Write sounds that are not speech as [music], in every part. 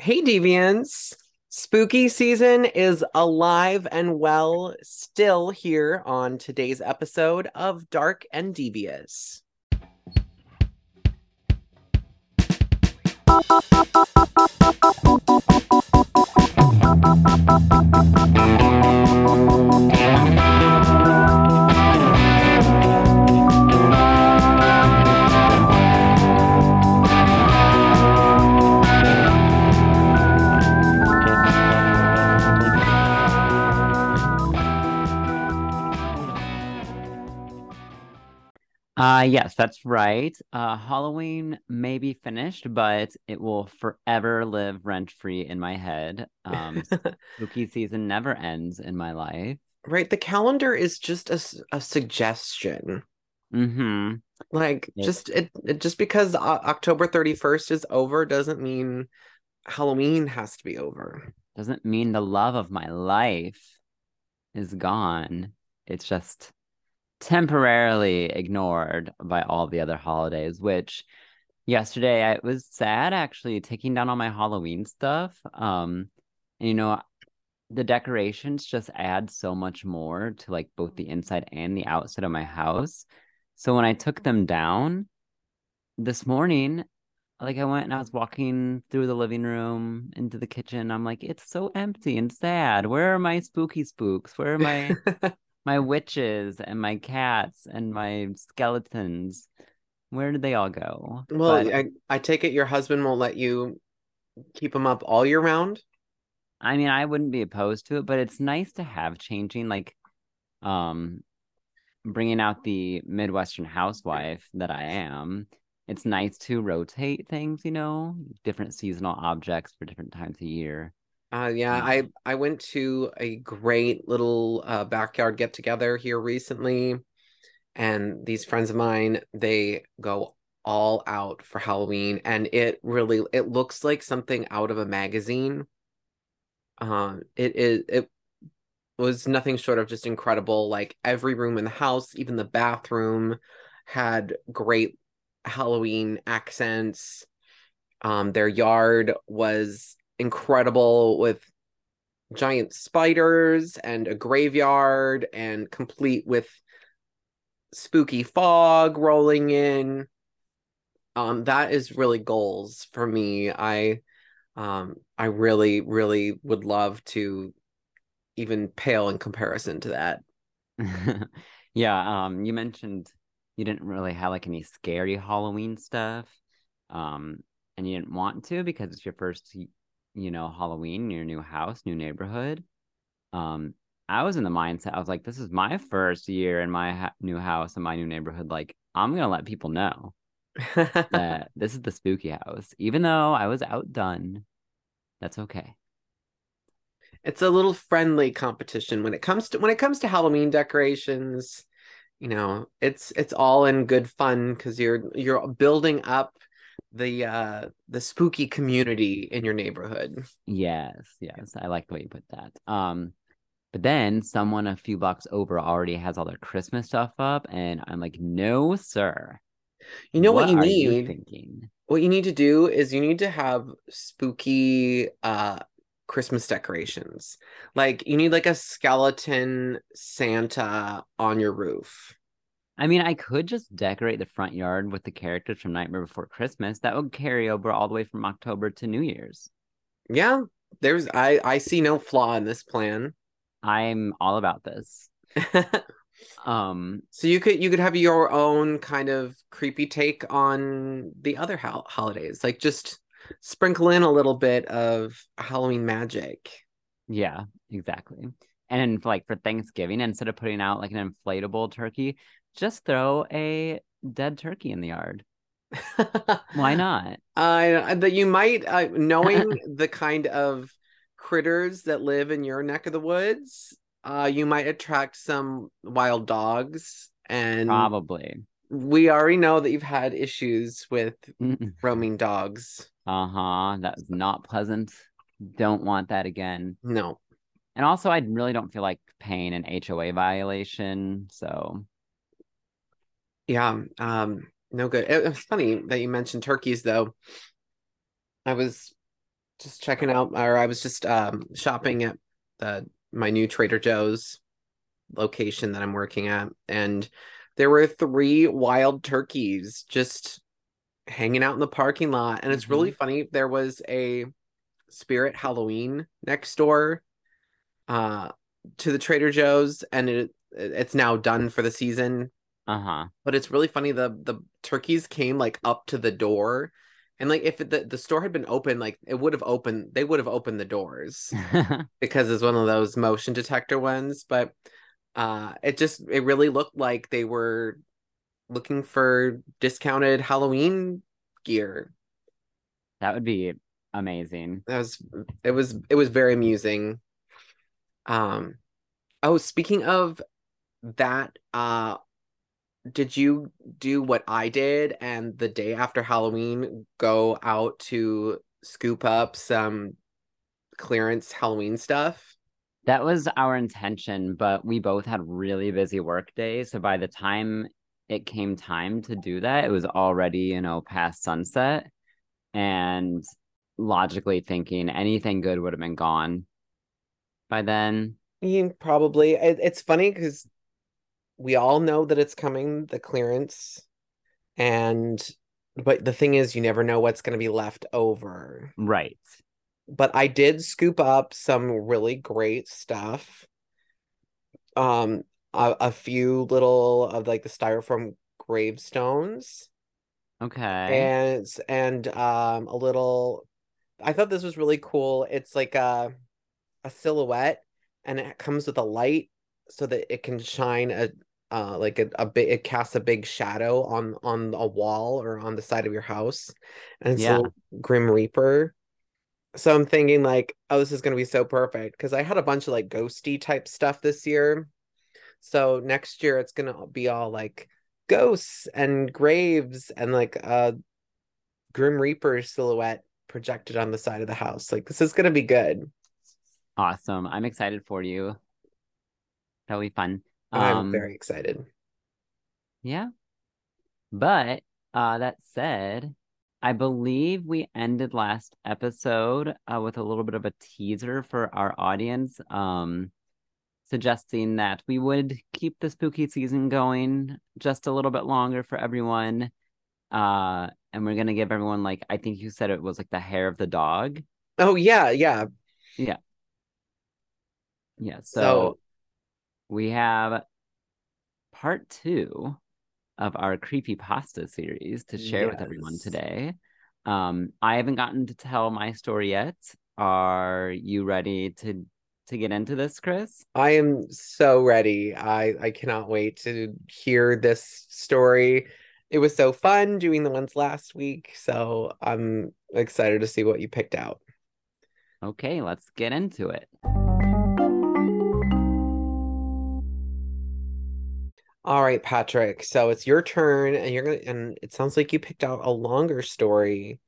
Hey, Deviants. Spooky season is alive and well, still here on today's episode of Dark and Devious. Uh yes, that's right. Uh Halloween may be finished, but it will forever live rent free in my head. Um spooky [laughs] season never ends in my life. Right. The calendar is just a, a suggestion. Mm-hmm. Like, just it, it just because O- October 31st is over doesn't mean Halloween has to be over. Doesn't mean the love of my life is gone. It's just temporarily ignored by all the other holidays, which yesterday I was sad actually taking down all my Halloween stuff. Um and you know the decorations just add so much more to like both the inside and the outside of my house. So when I took them down this morning, like I went and I was walking through the living room into the kitchen. I'm like, it's so empty and sad. Where are my spooky spooks? Where are my [laughs] my witches and my cats and my skeletons? Where did they all go? Well, But- I, I take it your husband won't let you keep them up all year round. I mean, I wouldn't be opposed to it, but it's nice to have changing, like, um, bringing out the Midwestern housewife that I am. It's nice to rotate things, you know, different seasonal objects for different times of year. Uh, yeah, Yeah. I I went to a great little uh, backyard get together here recently, and these friends of mine they go all out for Halloween, and it really it looks like something out of a magazine. Um, it is it was nothing short of just incredible. Like every room in the house, even the bathroom, had great Halloween accents. Um, their yard was incredible with giant spiders and a graveyard and complete with spooky fog rolling in. Um, that is really goals for me. I um I really, really would love to even pale in comparison to that. [laughs] Yeah, um, you mentioned you didn't really have like any scary Halloween stuff. Um, and you didn't want to because it's your first, you know, Halloween in your new house, new neighborhood. Um, I was in the mindset, I was like, this is my first year in my ha new house in my new neighborhood. Like, I'm gonna let people know [laughs] that this is the spooky house, even though I was outdone. That's okay. it's a little friendly competition when it comes to when it comes to Halloween decorations. You know, it's it's all in good fun because you're you're building up the uh the spooky community in your neighborhood. Yes, yes, I like the way you put that. Um, but then someone a few blocks over already has all their Christmas stuff up, and I'm like, no, sir. You know what, you are need? thinking? what you need to do is you need to have spooky uh Christmas decorations. Like you need like a skeleton Santa on your roof. I mean, I could just decorate the front yard with the characters from Nightmare Before Christmas. That would carry over all the way from October to New Year's. Yeah, there's I I see no flaw in this plan. I'm all about this. [laughs] Um, So you could you could have your own kind of creepy take on the other ho- holidays. Like just sprinkle in a little bit of Halloween magic. yeah, exactly. And like for Thanksgiving, instead of putting out like an inflatable turkey, just throw a dead turkey in the yard. Why [laughs] not? Uh, that you might uh, knowing [laughs] the kind of critters that live in your neck of the woods, uh, you might attract some wild dogs. And Probably. we already know that you've had issues with roaming dogs. Uh-huh. That is not pleasant. Don't want that again. No. And also I really don't feel like paying an HOA violation. So Yeah, um, no good. It, it's funny that you mentioned turkeys, though. I was just checking out, or I was just um, shopping at the my new Trader Joe's location that I'm working at, and there were three wild turkeys just hanging out in the parking lot, and it's mm-hmm. really funny. There was a Spirit Halloween next door uh, to the Trader Joe's, and it it's now done for the season. Uh huh. But it's really funny. The the turkeys came like up to the door and like if the, the store had been open, like it would have opened, they would have opened the doors [laughs] because it's one of those motion detector ones. But uh it just it really looked like they were looking for discounted Halloween gear. That would be amazing. That was it was it was very amusing. Um oh speaking of that uh did you do what I did and the day after Halloween go out to scoop up some clearance Halloween stuff? That was our intention, but we both had really busy work days. So by the time it came time to do that, it was already, you know, past sunset. And logically thinking anything good would have been gone by then. Yeah, probably. It, it's funny because we all know that it's coming, the clearance. And but the thing is you never know what's going to be left over. Right. But I did scoop up some really great stuff. Um a, a few little of like the styrofoam gravestones. Okay. And and um a little I thought this was really cool. It's like a a silhouette and it comes with a light so that it can shine a uh like a, a bit it casts a big shadow on on a wall or on the side of your house. And it's yeah. a grim reaper. So i'm thinking like oh this is going to be so perfect because i had a bunch of like ghosty type stuff this year. So next year it's going to be all like ghosts and graves and like a grim reaper silhouette projected on the side of the house. Like this is going to be good awesome i'm excited for you that'll be fun I'm um, very excited. Yeah. But uh that said, I believe we ended last episode uh, with a little bit of a teaser for our audience, um, suggesting that we would keep the spooky season going just a little bit longer for everyone. Uh, and we're gonna give everyone like I think you said it was like the hair of the dog. Oh yeah, yeah, yeah, yeah. So, so we have part two of our creepy pasta series to share yes. with everyone today. Um, I haven't gotten to tell my story yet. Are you ready to to get into this, Chris? I am so ready. I I cannot wait to hear this story. It was so fun doing the ones last week, so I'm excited to see what you picked out. Okay, let's get into it. All right, Patrick. So it's your turn, and you're gonna. And it sounds like you picked out a longer story.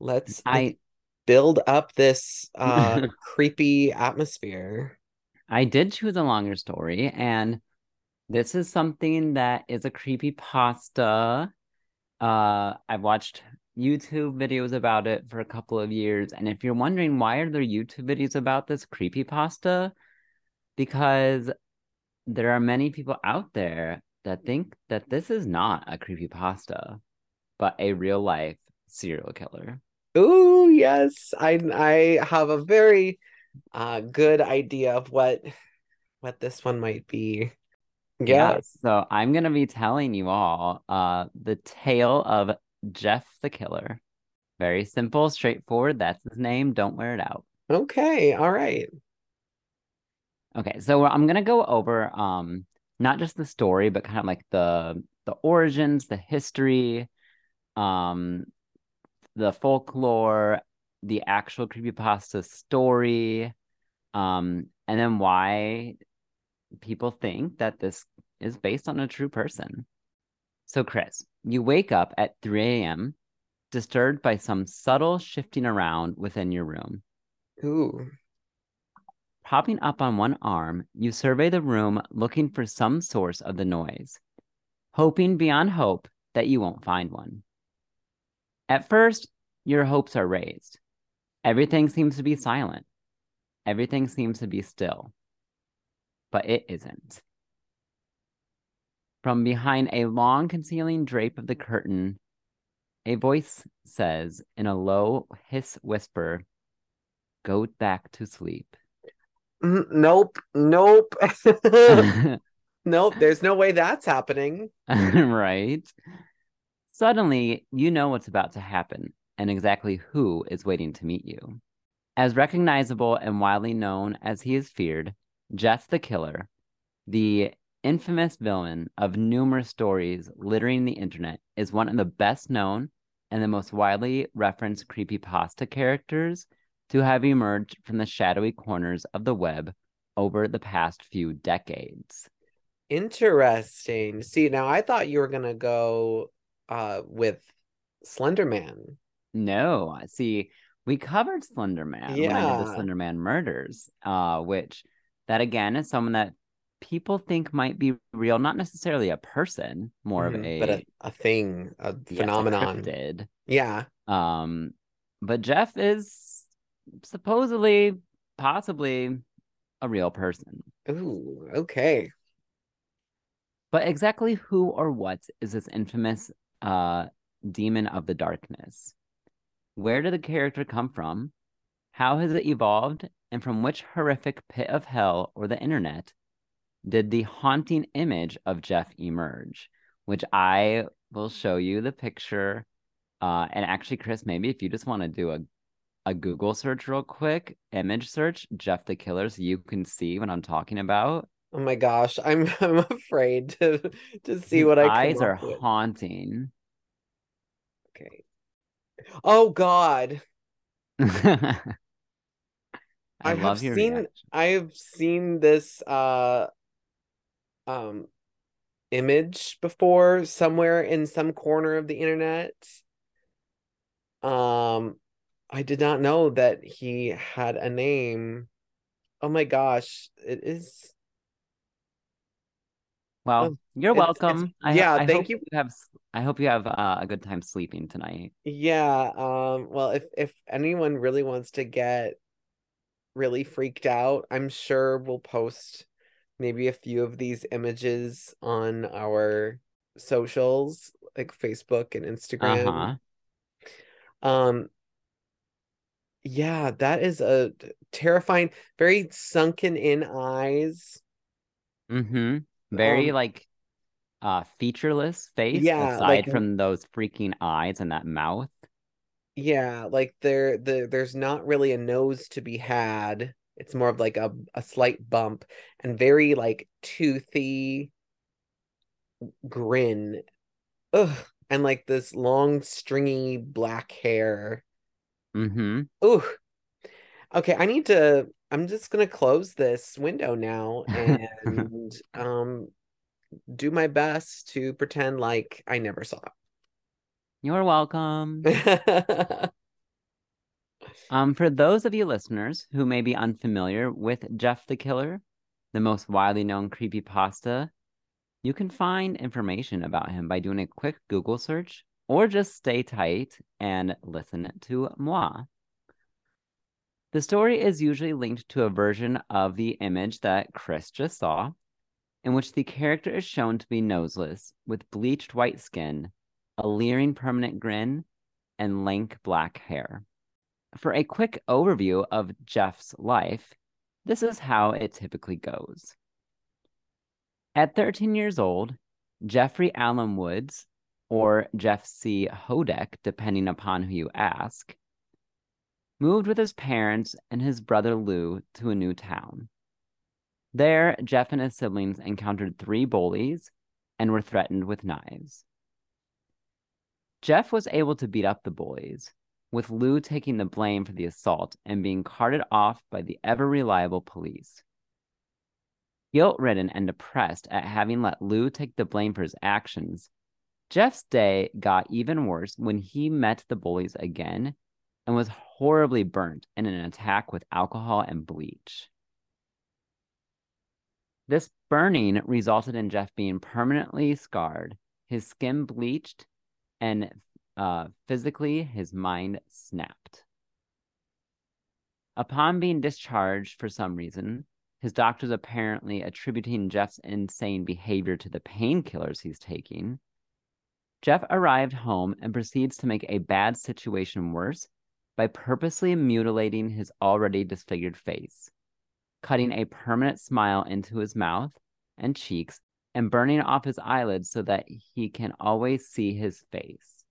Let's I build up this uh [laughs] creepy atmosphere. I did choose a longer story, and this is something that is a creepy pasta. Uh, I've watched YouTube videos about it for a couple of years, and if you're wondering why are there YouTube videos about this creepy pasta, because there are many people out there that think that this is not a creepy pasta, but a real life serial killer. Oh yes, I I have a very uh, good idea of what what this one might be. Yes. Yeah, so I'm gonna be telling you all uh the tale of Jeff the Killer. Very simple, straightforward. That's his name. Don't wear it out. Okay, all right. Okay, so I'm gonna go over um not just the story, but kind of like the the origins, the history, um, the folklore, the actual creepypasta story, um, and then why people think that this is based on a true person. So, Chris, you wake up at 3 a.m., disturbed by some subtle shifting around within your room. Ooh. Propping up on one arm, you survey the room looking for some source of the noise, hoping beyond hope that you won't find one. At first, your hopes are raised. Everything seems to be silent. Everything seems to be still. But it isn't. From behind a long concealing drape of the curtain, a voice says in a low hiss whisper, Go back to sleep. Mm, Nope, nope. [laughs] [laughs] nope, there's no way that's happening. [laughs] right? Suddenly, you know what's about to happen and exactly who is waiting to meet you. As recognizable and widely known as he is feared, Jeff the Killer, the infamous villain of numerous stories littering the internet, is one of the best known and the most widely referenced creepypasta characters to have emerged from the shadowy corners of the web over the past few decades. Interesting. See, now I thought you were gonna go uh with Slenderman. No, see. We covered Slender Man when I did the Yeah. Slender murders, uh, which that again is someone that people think might be real, not necessarily a person, more of Mhm, a but a, a thing, a yes, phenomenon. cryptid. Yeah. Um, but Jeff is supposedly, possibly a real person. Ooh, okay. But exactly who or what is this infamous uh demon of the darkness? Where did the character come from? How has it evolved? And from which horrific pit of hell or the internet did the haunting image of Jeff emerge? Which I will show you the picture. Uh, and actually, Chris, maybe if you just want to do a a Google search real quick, image search Jeff the Killer, so you can see what I'm talking about. Oh my gosh, I'm [laughs] I'm afraid to to see His what I eyes are with. haunting. Okay. Oh God. [laughs] I, I have seen reaction. I've seen this uh um image before somewhere in some corner of the internet. Um I did not know that he had a name. Oh my gosh, it is Well, Oh, you're it's- it's- welcome. I, yeah, I thank hope you. have I hope you have uh, a good time sleeping tonight. Yeah, um well if if anyone really wants to get really freaked out, I'm sure we'll post maybe a few of these images on our socials like Facebook and Instagram. Uh-huh. Um yeah, that is a terrifying, very sunken in eyes. Mm-hmm. Very Um, like uh featureless face Yeah, aside like- from those freaking eyes and that mouth. Yeah, like there the there's not really a nose to be had. It's more of like a, a slight bump and very like toothy grin. Ugh. And like this long stringy black hair. Mm-hmm. Ooh. Okay, I need to I'm just gonna close this window now and [laughs] um do my best to pretend like I never saw it. You're welcome. [laughs] Um, for those of you listeners who may be unfamiliar with Jeff the Killer, the most widely known creepypasta, you can find information about him by doing a quick Google search or just stay tight and listen to moi. The story is usually linked to a version of the image that Chris just saw, in which the character is shown to be noseless, with bleached white skin, a leering permanent grin, and lank black hair. For a quick overview of Jeff's life, this is how it typically goes. At 13 years old, Jeffrey Allen Woods, or Jeff C. Hodek, depending upon who you ask, moved with his parents and his brother Lou to a new town. There, Jeff and his siblings encountered three bullies and were threatened with knives. Jeff was able to beat up the bullies, with Lou taking the blame for the assault and being carted off by the ever reliable police. Guilt ridden and depressed at having let Lou take the blame for his actions, Jeff's day got even worse when he met the bullies again and was horribly burnt in an attack with alcohol and bleach. This burning resulted in Jeff being permanently scarred, his skin bleached, and uh, physically his mind snapped. Upon being discharged for some reason, his doctors apparently attributing Jeff's insane behavior to the painkillers he's taking. Jeff arrived home and proceeds to make a bad situation worse by purposely mutilating his already disfigured face, cutting a permanent smile into his mouth and cheeks, and burning off his eyelids so that he can always see his face.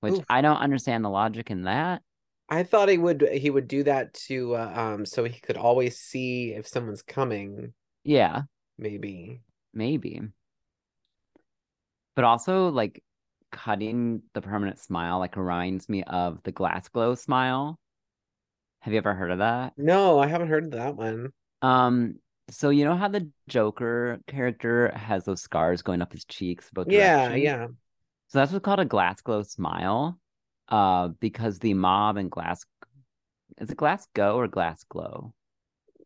Which Oof. I don't understand the logic in that. I thought he would he would do that to uh, um so he could always see if someone's coming. Yeah, Maybe. maybe. But also, like, cutting the permanent smile like reminds me of the glass glow smile. Have you ever heard of that? No, I haven't heard of that one. Um, so you know how the Joker character has those scars going up his cheeks both Yeah, directions? yeah. So that's what's called a glass glow smile. Uh, because the mob and glass is it Glasgow or glass glow?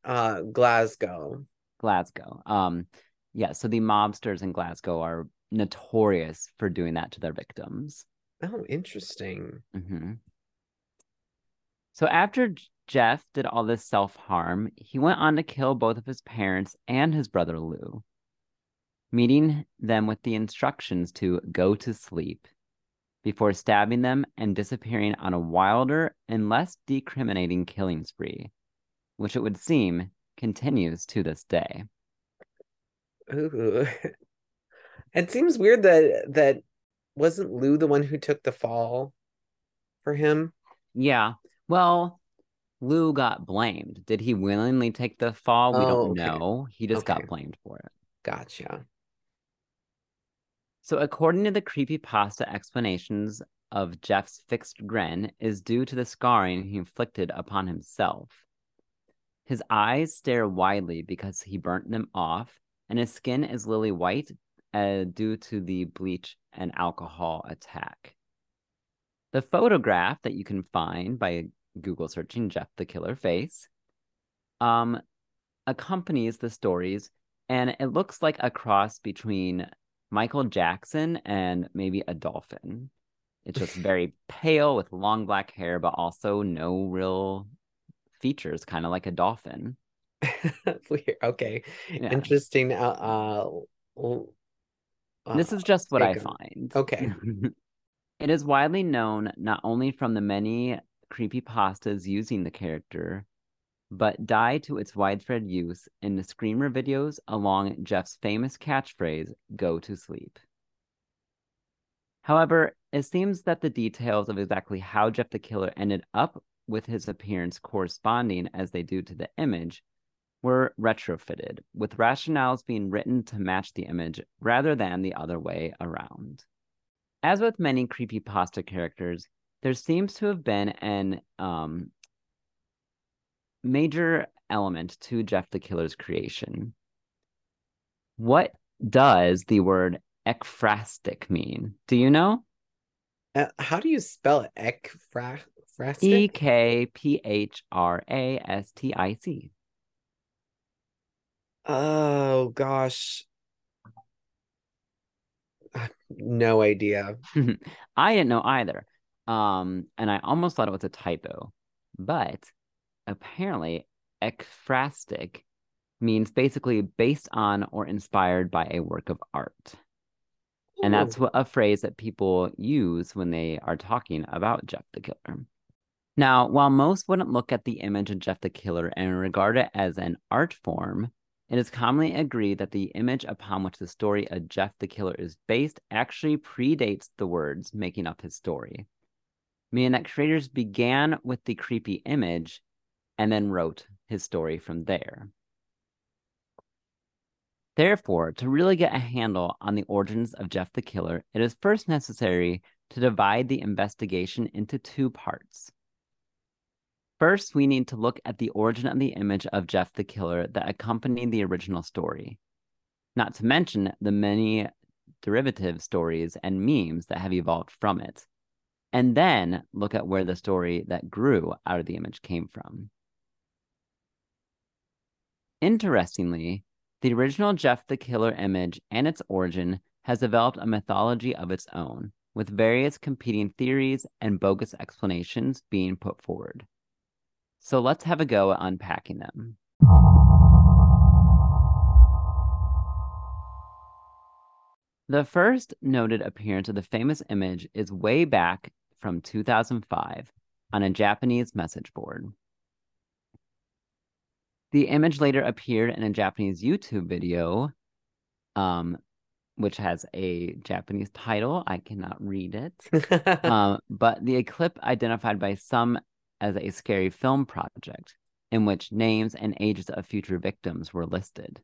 Uh Glasgow. Glasgow. Um, yeah, so the mobsters in Glasgow are notorious for doing that to their victims. Oh, interesting. hmm So after Jeff did all this self harm, he went on to kill both of his parents and his brother Lou, meeting them with the instructions to go to sleep before stabbing them and disappearing on a wilder and less decriminating killing spree, which it would seem continues to this day. Ooh. [laughs] It seems weird that that wasn't Lou the one who took the fall for him. Yeah. Well, Lou got blamed. Did he willingly take the fall? We Oh, don't okay. know. He just Okay. got blamed for it. Gotcha. So, according to the creepypasta explanations of Jeff's fixed grin, is due to the scarring he inflicted upon himself. His eyes stare widely because he burnt them off, and his skin is lily white uh, due to the bleach and alcohol attack. The photograph that you can find by Google searching Jeff the Killer face um, accompanies the stories, and it looks like a cross between Michael Jackson and maybe a dolphin. It's just [laughs] very pale with long black hair, but also no real features, kind of like a dolphin. [laughs] Weird. Okay. Yeah. Interesting. Uh, uh, l- this uh, is just what I find. Okay. [laughs] it is widely known not only from the many creepy pastas using the character, but die to its widespread use in the Screamer videos along Jeff's famous catchphrase, go to sleep. However, it seems that the details of exactly how Jeff the Killer ended up with his appearance corresponding as they do to the image were retrofitted, with rationales being written to match the image rather than the other way around. As with many creepypasta characters, there seems to have been an um, major element to Jeff the Killer's creation. What does the word ekphrastic mean? Do you know? Uh, how do you spell it? Ekphra- E? K P H R A S T I C. Oh gosh. No idea. [laughs] I didn't know either. Um, and I almost thought it was a typo, but apparently, ekphrastic means basically based on or inspired by a work of art. And that's what a phrase that people use when they are talking about Jeff the Killer. Now, while most wouldn't look at the image of Jeff the Killer and regard it as an art form, it is commonly agreed that the image upon which the story of Jeff the Killer is based actually predates the words making up his story, meaning that creators began with the creepy image and then wrote his story from there. Therefore, to really get a handle on the origins of Jeff the Killer, it is first necessary to divide the investigation into two parts. First, we need to look at the origin of the image of Jeff the Killer that accompanied the original story, not to mention the many derivative stories and memes that have evolved from it, and then look at where the story that grew out of the image came from. Interestingly, the original Jeff the Killer image and its origin has developed a mythology of its own, with various competing theories and bogus explanations being put forward. So let's have a go at unpacking them. The first noted appearance of the famous image is way back from 2005 on a Japanese message board. The image later appeared in a Japanese YouTube video, um, which has a Japanese title. I cannot read it. um, [laughs] but the clip identified by some as a scary film project in which names and ages of future victims were listed.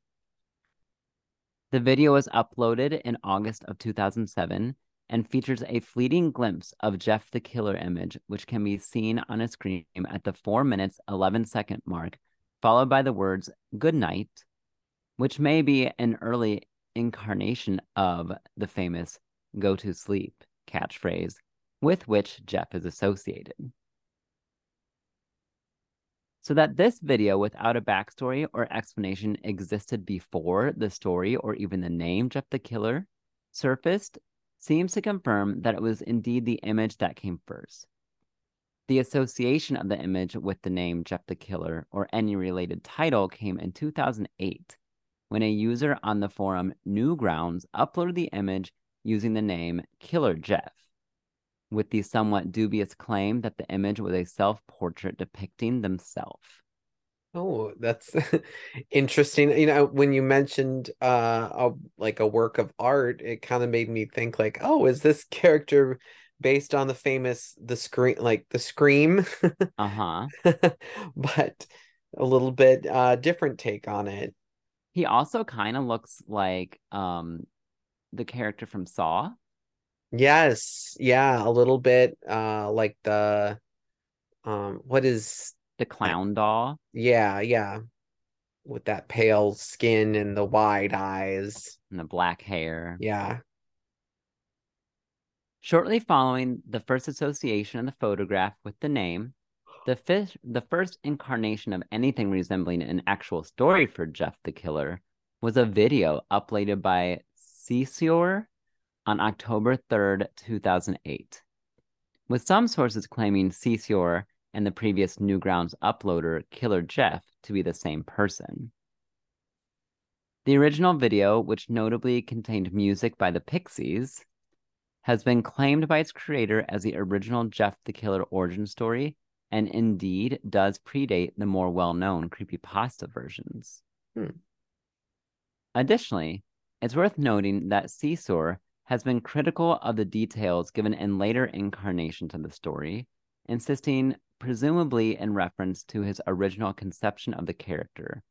The video was uploaded in August of 2007 and features a fleeting glimpse of Jeff the Killer image, which can be seen on a screen at the 4 minutes 11 second mark, followed by the words good night, which may be an early incarnation of the famous go to sleep catchphrase with which Jeff is associated so that this video without a backstory or explanation existed before the story or even the name Jeff the Killer surfaced seems to confirm that it was indeed the image that came first. The association of the image with the name Jeff the Killer or any related title came in 2008 when a user on the forum Newgrounds uploaded the image using the name Killer Jeff with the somewhat dubious claim that the image was a self portrait depicting themselves. Oh, that's [laughs] interesting. You know, when you mentioned uh a, like a work of art, it kind of made me think like, oh, is this character based on the famous the scream like the scream? [laughs] uh-huh. but a little bit uh different take on it. He also kind of looks like um the character from Saw. Yes, yeah, a little bit uh like the um what is the clown doll? Yeah, yeah. With that pale skin and the wide eyes and the black hair. Yeah. Shortly following the first association of the photograph with the name, the fifth, the first incarnation of anything resembling an actual story for Jeff the Killer was a video uploaded by Sesseur on October 3rd, 2008, with some sources claiming Sesseur and the previous Newgrounds uploader, Killer Jeff, to be the same person. The original video, which notably contained music by the Pixies, has been claimed by its creator as the original Jeff the Killer origin story, and indeed does predate the more well known creepypasta versions. Hmm. Additionally, it's worth noting that Sesseur has been critical of the details given in later incarnations of the story, insisting, presumably in reference to his original conception of the character,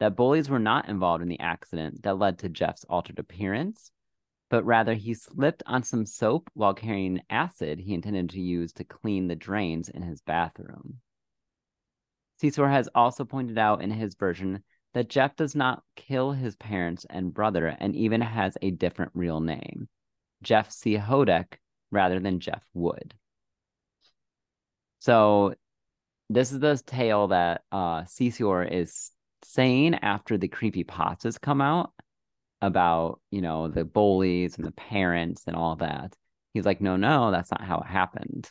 that bullies were not involved in the accident that led to Jeff's altered appearance, but rather he slipped on some soap while carrying acid he intended to use to clean the drains in his bathroom. Sesseur has also pointed out in his version that Jeff does not kill his parents and brother and even has a different real name. Jeff C. Hodek rather than Jeff Wood. So this is the tale that uh Sesseur is saying after the creepy pastas come out about, you know, the bullies and the parents and all that. He's like, no, no, that's not how it happened.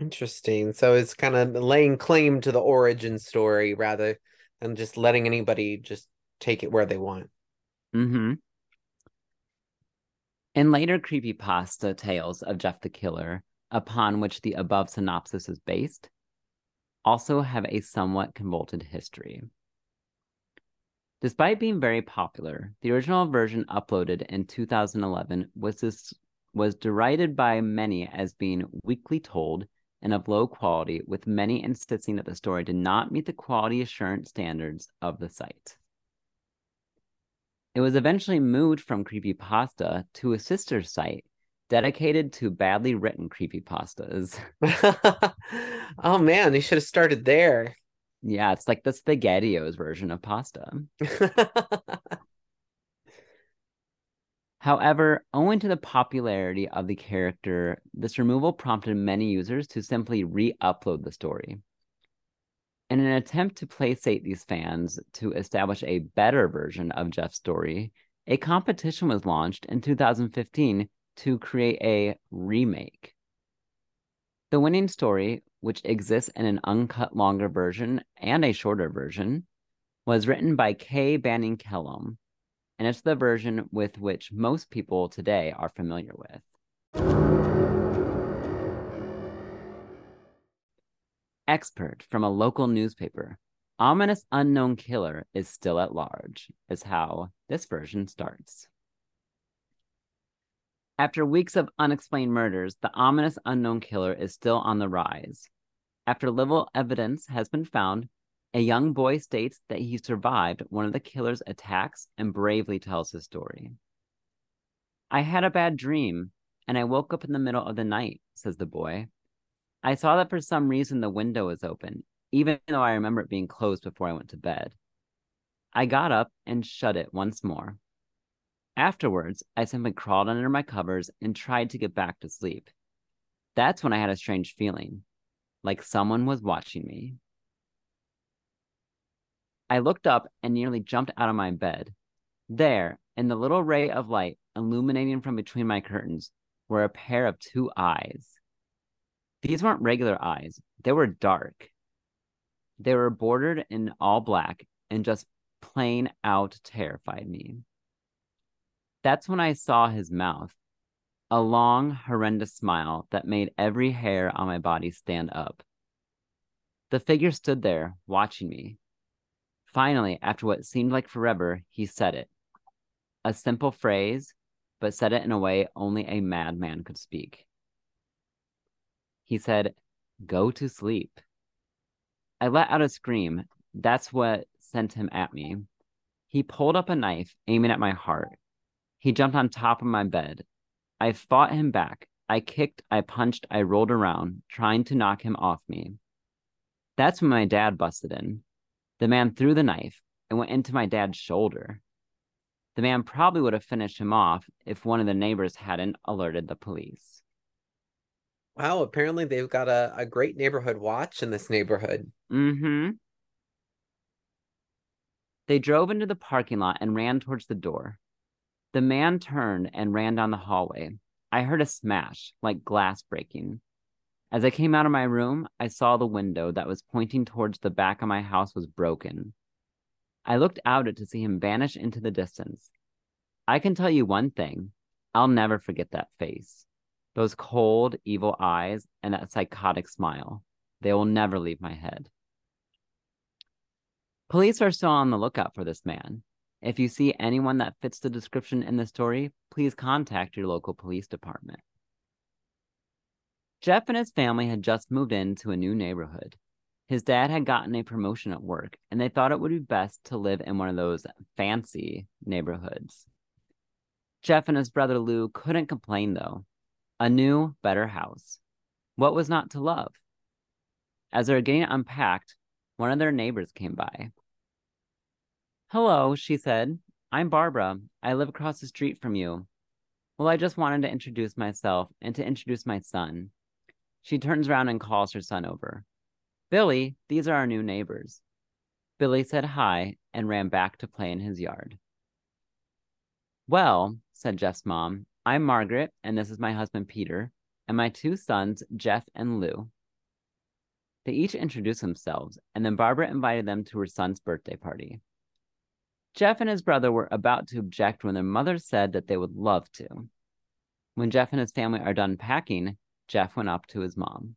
Interesting. So it's kind of laying claim to the origin story rather than just letting anybody just take it where they want. Mm-hmm. In later creepypasta tales of Jeff the Killer, upon which the above synopsis is based, also have a somewhat convoluted history. Despite being very popular, the original version uploaded in 2011 was this, was derided by many as being weakly told and of low quality, with many insisting that the story did not meet the quality assurance standards of the site. It was eventually moved from Creepypasta to a sister site dedicated to badly written creepypastas. [laughs] oh man, they should have started there. Yeah, it's like the SpaghettiOs version of pasta. [laughs] However, owing to the popularity of the character, this removal prompted many users to simply re upload the story. In an attempt to placate these fans to establish a better version of Jeff's story, a competition was launched in 2015 to create a remake. The winning story which exists in an uncut longer version and a shorter version, was written by K. Banning Kellum, and it's the version with which most people today are familiar with. Expert from a local newspaper. Ominous unknown killer is still at large, is how this version starts. After weeks of unexplained murders, the ominous unknown killer is still on the rise. After little evidence has been found, a young boy states that he survived one of the killer's attacks and bravely tells his story. I had a bad dream, and I woke up in the middle of the night, says the boy. I saw that for some reason the window was open, even though I remember it being closed before I went to bed. I got up and shut it once more. Afterwards, I simply crawled under my covers and tried to get back to sleep. That's when I had a strange feeling, like someone was watching me. I looked up and nearly jumped out of my bed. There, in the little ray of light illuminating from between my curtains, were a pair of two eyes. These weren't regular eyes, they were dark. They were bordered in all black and just plain out terrified me. That's when I saw his mouth, a long, horrendous smile that made every hair on my body stand up. The figure stood there, watching me, Finally, after what seemed like forever, he said it. A simple phrase, but said it in a way only a madman could speak. He said, Go to sleep. I let out a scream. That's what sent him at me. He pulled up a knife, aiming at my heart. He jumped on top of my bed. I fought him back. I kicked, I punched, I rolled around, trying to knock him off me. That's when my dad busted in. The man threw the knife and went into my dad's shoulder. The man probably would have finished him off if one of the neighbors hadn't alerted the police. Wow, apparently they've got a, a great neighborhood watch in this neighborhood. Mm-hmm. They drove into the parking lot and ran towards the door. The man turned and ran down the hallway. I heard a smash, like glass breaking. As I came out of my room, I saw the window that was pointing towards the back of my house was broken. I looked out it to see him vanish into the distance. I can tell you one thing I'll never forget that face. Those cold, evil eyes and that psychotic smile. They will never leave my head. Police are still on the lookout for this man. If you see anyone that fits the description in the story, please contact your local police department. Jeff and his family had just moved into a new neighborhood. His dad had gotten a promotion at work, and they thought it would be best to live in one of those fancy neighborhoods. Jeff and his brother Lou couldn't complain, though. A new, better house. What was not to love? As they were getting unpacked, one of their neighbors came by. Hello, she said. I'm Barbara. I live across the street from you. Well, I just wanted to introduce myself and to introduce my son. She turns around and calls her son over. Billy, these are our new neighbors. Billy said hi and ran back to play in his yard. Well, said Jeff's mom, I'm Margaret, and this is my husband Peter, and my two sons, Jeff and Lou. They each introduced themselves, and then Barbara invited them to her son's birthday party. Jeff and his brother were about to object when their mother said that they would love to. When Jeff and his family are done packing, Jeff went up to his mom.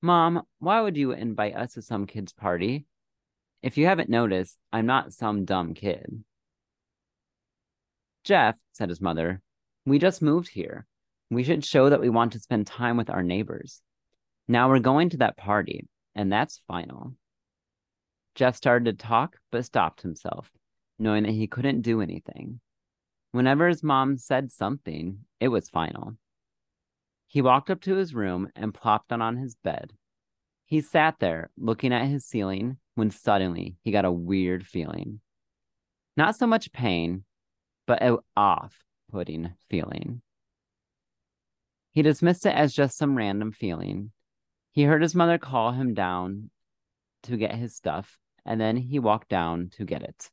Mom, why would you invite us to some kid's party? If you haven't noticed, I'm not some dumb kid. Jeff, said his mother, we just moved here. We should show that we want to spend time with our neighbors. Now we're going to that party, and that's final. Jeff started to talk, but stopped himself, knowing that he couldn't do anything. Whenever his mom said something, it was final. He walked up to his room and plopped down on his bed. He sat there looking at his ceiling when suddenly he got a weird feeling. Not so much pain, but off putting feeling. He dismissed it as just some random feeling. He heard his mother call him down to get his stuff, and then he walked down to get it.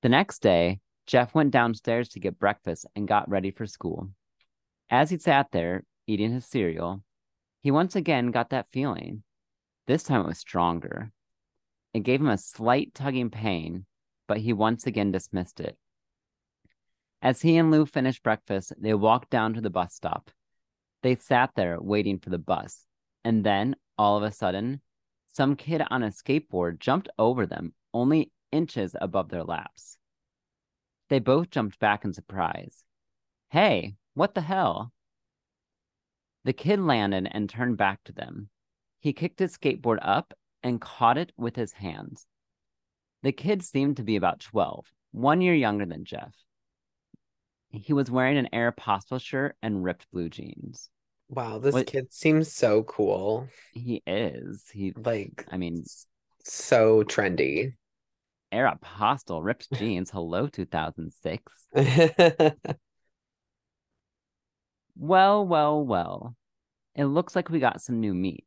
The next day, Jeff went downstairs to get breakfast and got ready for school. As he sat there, eating his cereal, He once again got that feeling. This time it was stronger. It gave him a slight tugging pain, but he once again dismissed it. As he and Lou finished breakfast, they walked down to the bus stop. They sat there waiting for the bus, and then, all of a sudden, some kid on a skateboard jumped over them, only inches above their laps. They both jumped back in surprise. Hey, what the hell? The kid landed and turned back to them. He kicked his skateboard up and caught it with his hands. The kid seemed to be about 12, one year younger than Jeff. He was wearing an Aeropostale shirt and ripped blue jeans. Wow, this What- kid seems so cool. He is. He, Like, I mean, so trendy. Aeropostale ripped jeans. Hello, 2006. [laughs] Well, well, well. It looks like we got some new meat.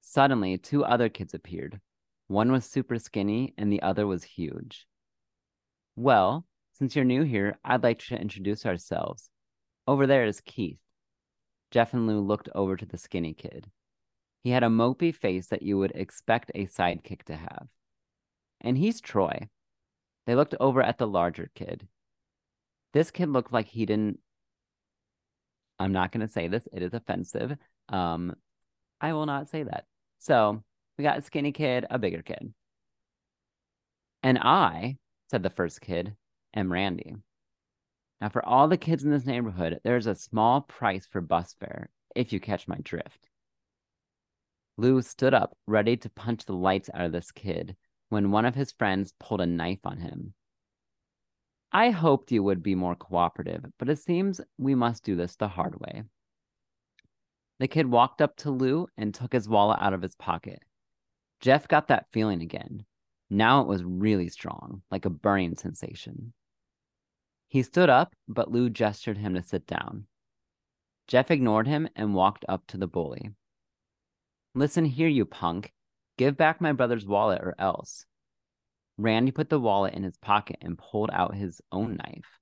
Suddenly, two other kids appeared. One was super skinny and the other was huge. Well, since you're new here, I'd like to introduce ourselves. Over there is Keith. Jeff and Lou looked over to the skinny kid. He had a mopey face that you would expect a sidekick to have. And he's Troy. They looked over at the larger kid. This kid looked like he didn't I'm not going to say this. It is offensive. Um, I will not say that. So we got a skinny kid, a bigger kid. And I, said the first kid, am Randy. Now, for all the kids in this neighborhood, there's a small price for bus fare, if you catch my drift. Lou stood up, ready to punch the lights out of this kid, when one of his friends pulled a knife on him. I hoped you would be more cooperative, but it seems we must do this the hard way. The kid walked up to Lou and took his wallet out of his pocket. Jeff got that feeling again. Now it was really strong, like a burning sensation. He stood up, but Lou gestured him to sit down. Jeff ignored him and walked up to the bully. Listen here, you punk. Give back my brother's wallet or else. Randy put the wallet in his pocket and pulled out his own knife.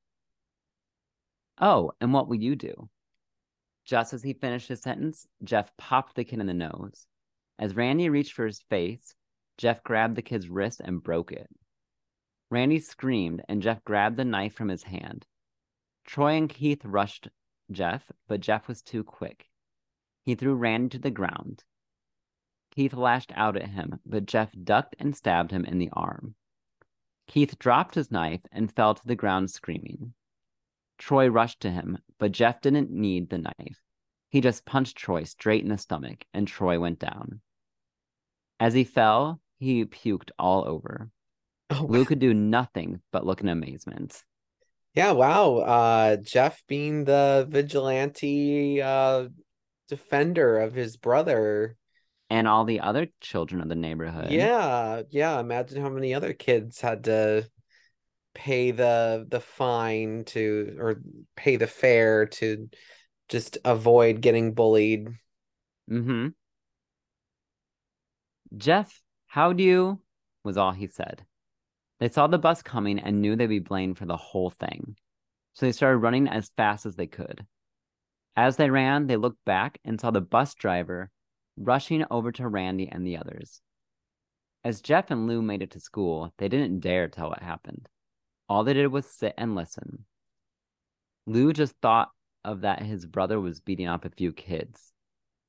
Oh, and what will you do? Just as he finished his sentence, Jeff popped the kid in the nose. As Randy reached for his face, Jeff grabbed the kid's wrist and broke it. Randy screamed, and Jeff grabbed the knife from his hand. Troy and Keith rushed Jeff, but Jeff was too quick. He threw Randy to the ground. Keith lashed out at him, but Jeff ducked and stabbed him in the arm. Keith dropped his knife and fell to the ground screaming. Troy rushed to him, but Jeff didn't need the knife. He just punched Troy straight in the stomach, and Troy went down. As he fell, he puked all over. Oh, Lou could do nothing but look in amazement. yeah, wow. Uh Jeff being the vigilante uh defender of his brother. And all the other children of the neighborhood. Yeah, yeah. Imagine how many other kids had to pay the the fine to or pay the fare to just avoid getting bullied. Mm-hmm. Jeff, how do you? was all he said. They saw the bus coming and knew they'd be blamed for the whole thing. So they started running as fast as they could. As they ran, they looked back and saw the bus driver rushing over to Randy and the others. As Jeff and Lou made it to school, they didn't dare tell what happened. All they did was sit and listen. Lou just thought of that his brother was beating up a few kids.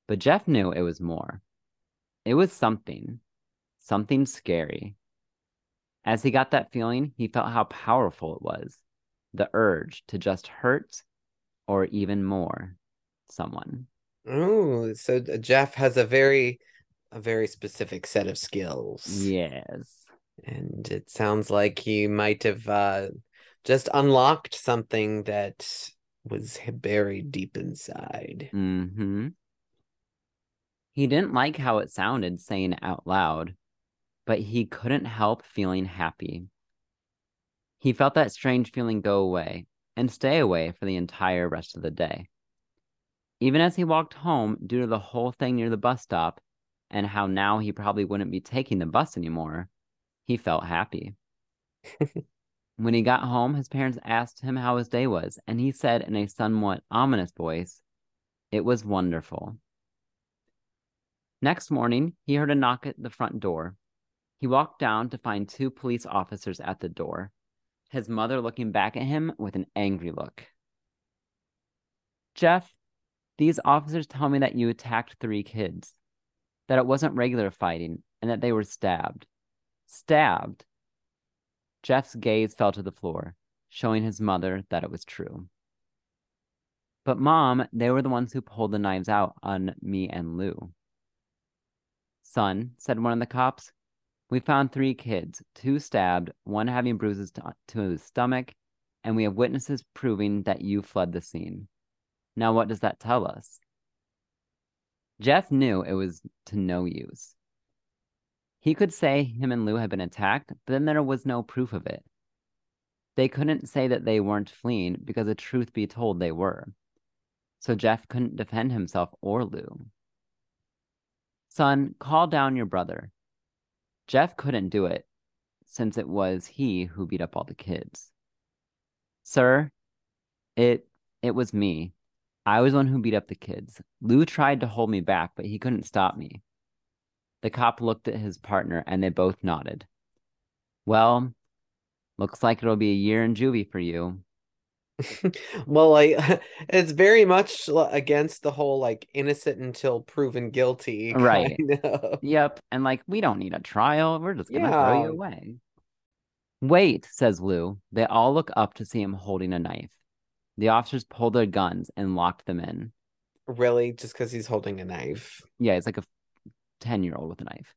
But Jeff knew it was more. It was something, something scary. As he got that feeling, he felt how powerful it was the urge to just hurt or even more someone. Oh, so Jeff has a very a very specific set of skills. Yes. And it sounds like he might have uh just unlocked something that was buried deep inside. Mm-hmm. He didn't like how it sounded saying it out loud, but he couldn't help feeling happy. He felt that strange feeling go away and stay away for the entire rest of the day. Even as he walked home, due to the whole thing near the bus stop and how now he probably wouldn't be taking the bus anymore, he felt happy. [laughs] when he got home, his parents asked him how his day was, and he said in a somewhat ominous voice, It was wonderful. Next morning, he heard a knock at the front door. He walked down to find two police officers at the door, his mother looking back at him with an angry look. Jeff, these officers tell me that you attacked three kids, that it wasn't regular fighting, and that they were stabbed. Stabbed. Jeff's gaze fell to the floor, showing his mother that it was true. But, Mom, they were the ones who pulled the knives out on me and Lou. Son, said one of the cops, we found three kids, two stabbed, one having bruises to, to his stomach, and we have witnesses proving that you fled the scene. Now, what does that tell us? Jeff knew it was to no use. He could say him and Lou had been attacked, but then there was no proof of it. They couldn't say that they weren't fleeing because the truth be told, they were. So Jeff couldn't defend himself or Lou. Son, call down your brother. Jeff couldn't do it since it was he who beat up all the kids. Sir, it it was me. I was the one who beat up the kids. Lou tried to hold me back, but he couldn't stop me. The cop looked at his partner and they both nodded. Well, looks like it'll be a year in juvie for you. [laughs] well, like [laughs] it's very much against the whole like innocent until proven guilty. [laughs] Right. Of. Yep. And like we don't need a trial. We're just gonna yeah. throw you away. Wait, says Lou. They all look up to see him holding a knife. The officers pull their guns and lock them in. Really? Just because he's holding a knife? Yeah, it's like a 10 year old with a knife.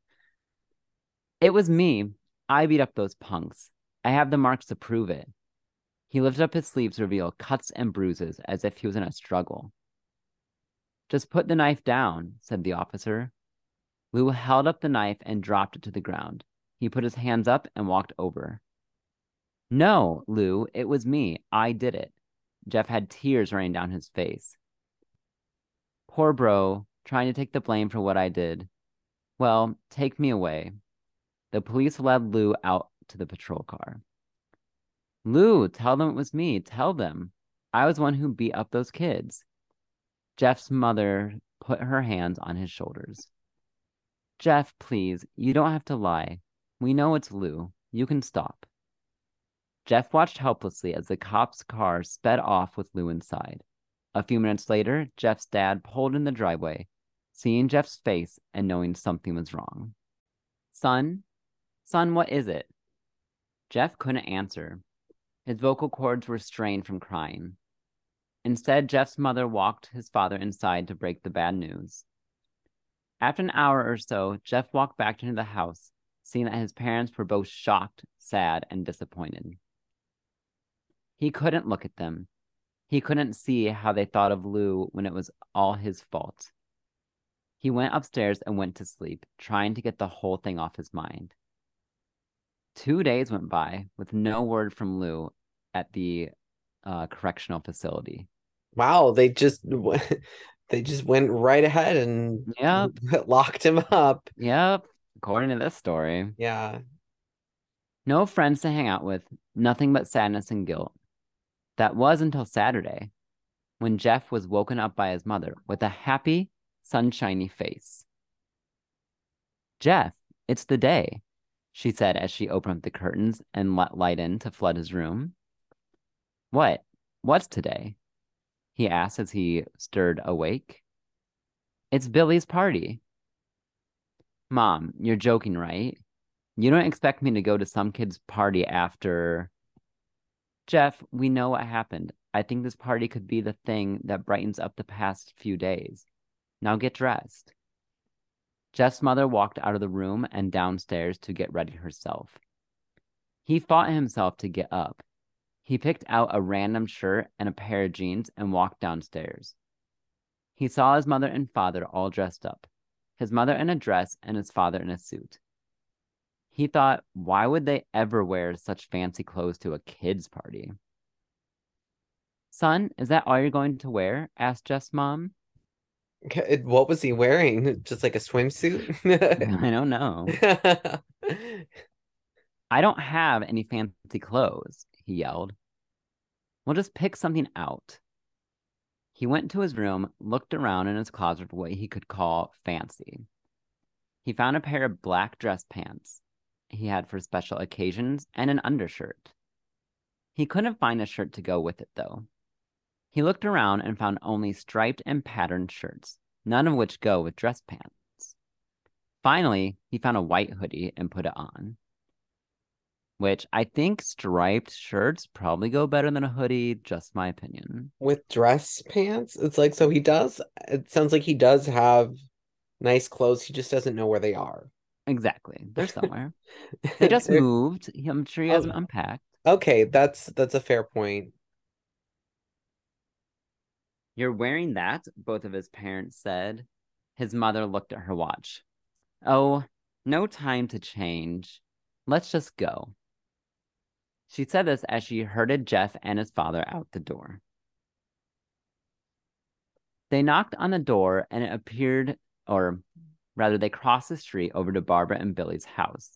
It was me. I beat up those punks. I have the marks to prove it. He lifted up his sleeves reveal cuts and bruises as if he was in a struggle. Just put the knife down, said the officer. Lou held up the knife and dropped it to the ground. He put his hands up and walked over. No, Lou, it was me. I did it. Jeff had tears running down his face. Poor bro, trying to take the blame for what I did. Well, take me away. The police led Lou out to the patrol car. Lou, tell them it was me. Tell them. I was one who beat up those kids. Jeff's mother put her hands on his shoulders. Jeff, please, you don't have to lie. We know it's Lou. You can stop. Jeff watched helplessly as the cop's car sped off with Lou inside. A few minutes later, Jeff's dad pulled in the driveway, seeing Jeff's face and knowing something was wrong. Son? Son, what is it? Jeff couldn't answer, his vocal cords were strained from crying. Instead, Jeff's mother walked his father inside to break the bad news. After an hour or so, Jeff walked back into the house, seeing that his parents were both shocked, sad, and disappointed. He couldn't look at them. He couldn't see how they thought of Lou when it was all his fault. He went upstairs and went to sleep, trying to get the whole thing off his mind. Two days went by with no word from Lou at the uh, correctional facility. Wow, they just [laughs] they just went right ahead and yep. [laughs] locked him up. Yep, according to this story. Yeah. No friends to hang out with, nothing but sadness and guilt. That was until Saturday, when Jeff was woken up by his mother with a happy, sunshiny face. Jeff, it's the day she said as she opened the curtains and let light in to flood his room. What? What's today? He asked as he stirred awake. It's Billy's party. Mom, you're joking, right? You don't expect me to go to some kid's party after. Jeff, we know what happened. I think this party could be the thing that brightens up the past few days. Now get dressed. Jeff's mother walked out of the room and downstairs to get ready herself. He fought himself to get up. He picked out a random shirt and a pair of jeans and walked downstairs. He saw his mother and father all dressed up, his mother in a dress and his father in a suit. He thought, why would they ever wear such fancy clothes to a kid's party? Son, is that all you're going to wear? asked Jeff's mom. What was he wearing? Just like a swimsuit? [laughs] I don't know. [laughs] I don't have any fancy clothes, he yelled. We'll just pick something out. He went to his room, looked around in his closet for what he could call fancy. he found a pair of black dress pants he had for special occasions and an undershirt. He couldn't find a shirt to go with it, though. He looked around and found only striped and patterned shirts, none of which go with dress pants. Finally, he found a white hoodie and put it on. Which I think striped shirts probably go better than a hoodie, just my opinion. With dress pants? It's like, so he does, it sounds like he does have nice clothes. He just doesn't know where they are. Exactly. They're somewhere. [laughs] they just moved. I'm sure he Oh. hasn't unpacked. Okay, that's that's a fair point. You're wearing that, both of his parents said. His mother looked at her watch. Oh, no time to change. Let's just go. She said this as she herded Jeff and his father out the door. They knocked on the door and it appeared, or rather, they crossed the street over to Barbara and Billy's house.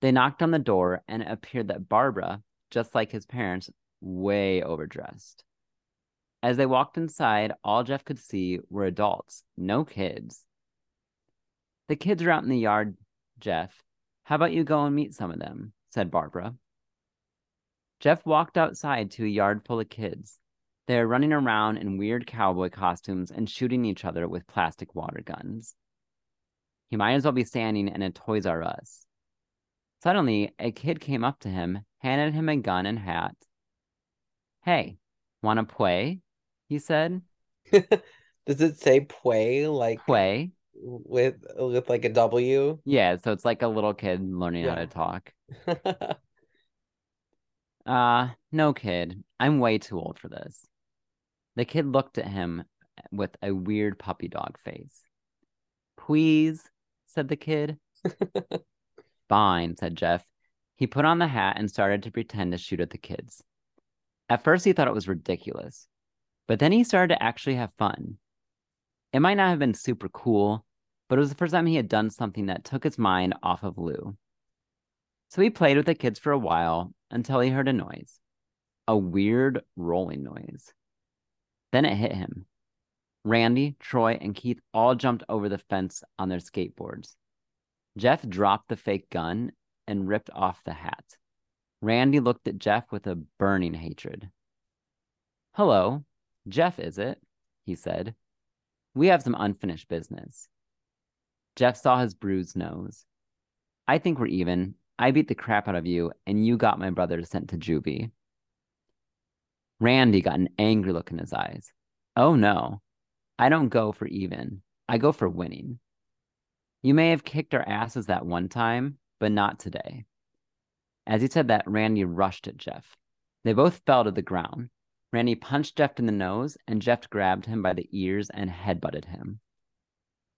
They knocked on the door and it appeared that Barbara, just like his parents, way overdressed. As they walked inside, all Jeff could see were adults, no kids. The kids are out in the yard, Jeff. How about you go and meet some of them? said Barbara. Jeff walked outside to a yard full of kids. They are running around in weird cowboy costumes and shooting each other with plastic water guns. He might as well be standing in a Toys R Us. Suddenly, a kid came up to him, handed him a gun and hat. Hey, wanna play? He said. [laughs] Does it say play like Play? with with like a W? Yeah, so it's like a little kid learning how to talk. [laughs] Uh, no kid. I'm way too old for this. The kid looked at him with a weird puppy dog face. Please, said the kid. [laughs] Fine, said Jeff. He put on the hat and started to pretend to shoot at the kids. At first, he thought it was ridiculous, but then he started to actually have fun. It might not have been super cool, but it was the first time he had done something that took his mind off of Lou. So he played with the kids for a while until he heard a noise a weird rolling noise. Then it hit him. Randy, Troy, and Keith all jumped over the fence on their skateboards. Jeff dropped the fake gun and ripped off the hat. Randy looked at Jeff with a burning hatred. Hello, Jeff, is it? He said. We have some unfinished business. Jeff saw his bruised nose. I think we're even. I beat the crap out of you, and you got my brother sent to juvie. Randy got an angry look in his eyes. Oh no, I don't go for even. I go for winning. You may have kicked our asses that one time, but not today. As he said that, Randy rushed at Jeff. They both fell to the ground. Randy punched Jeff in the nose, and Jeff grabbed him by the ears and headbutted him.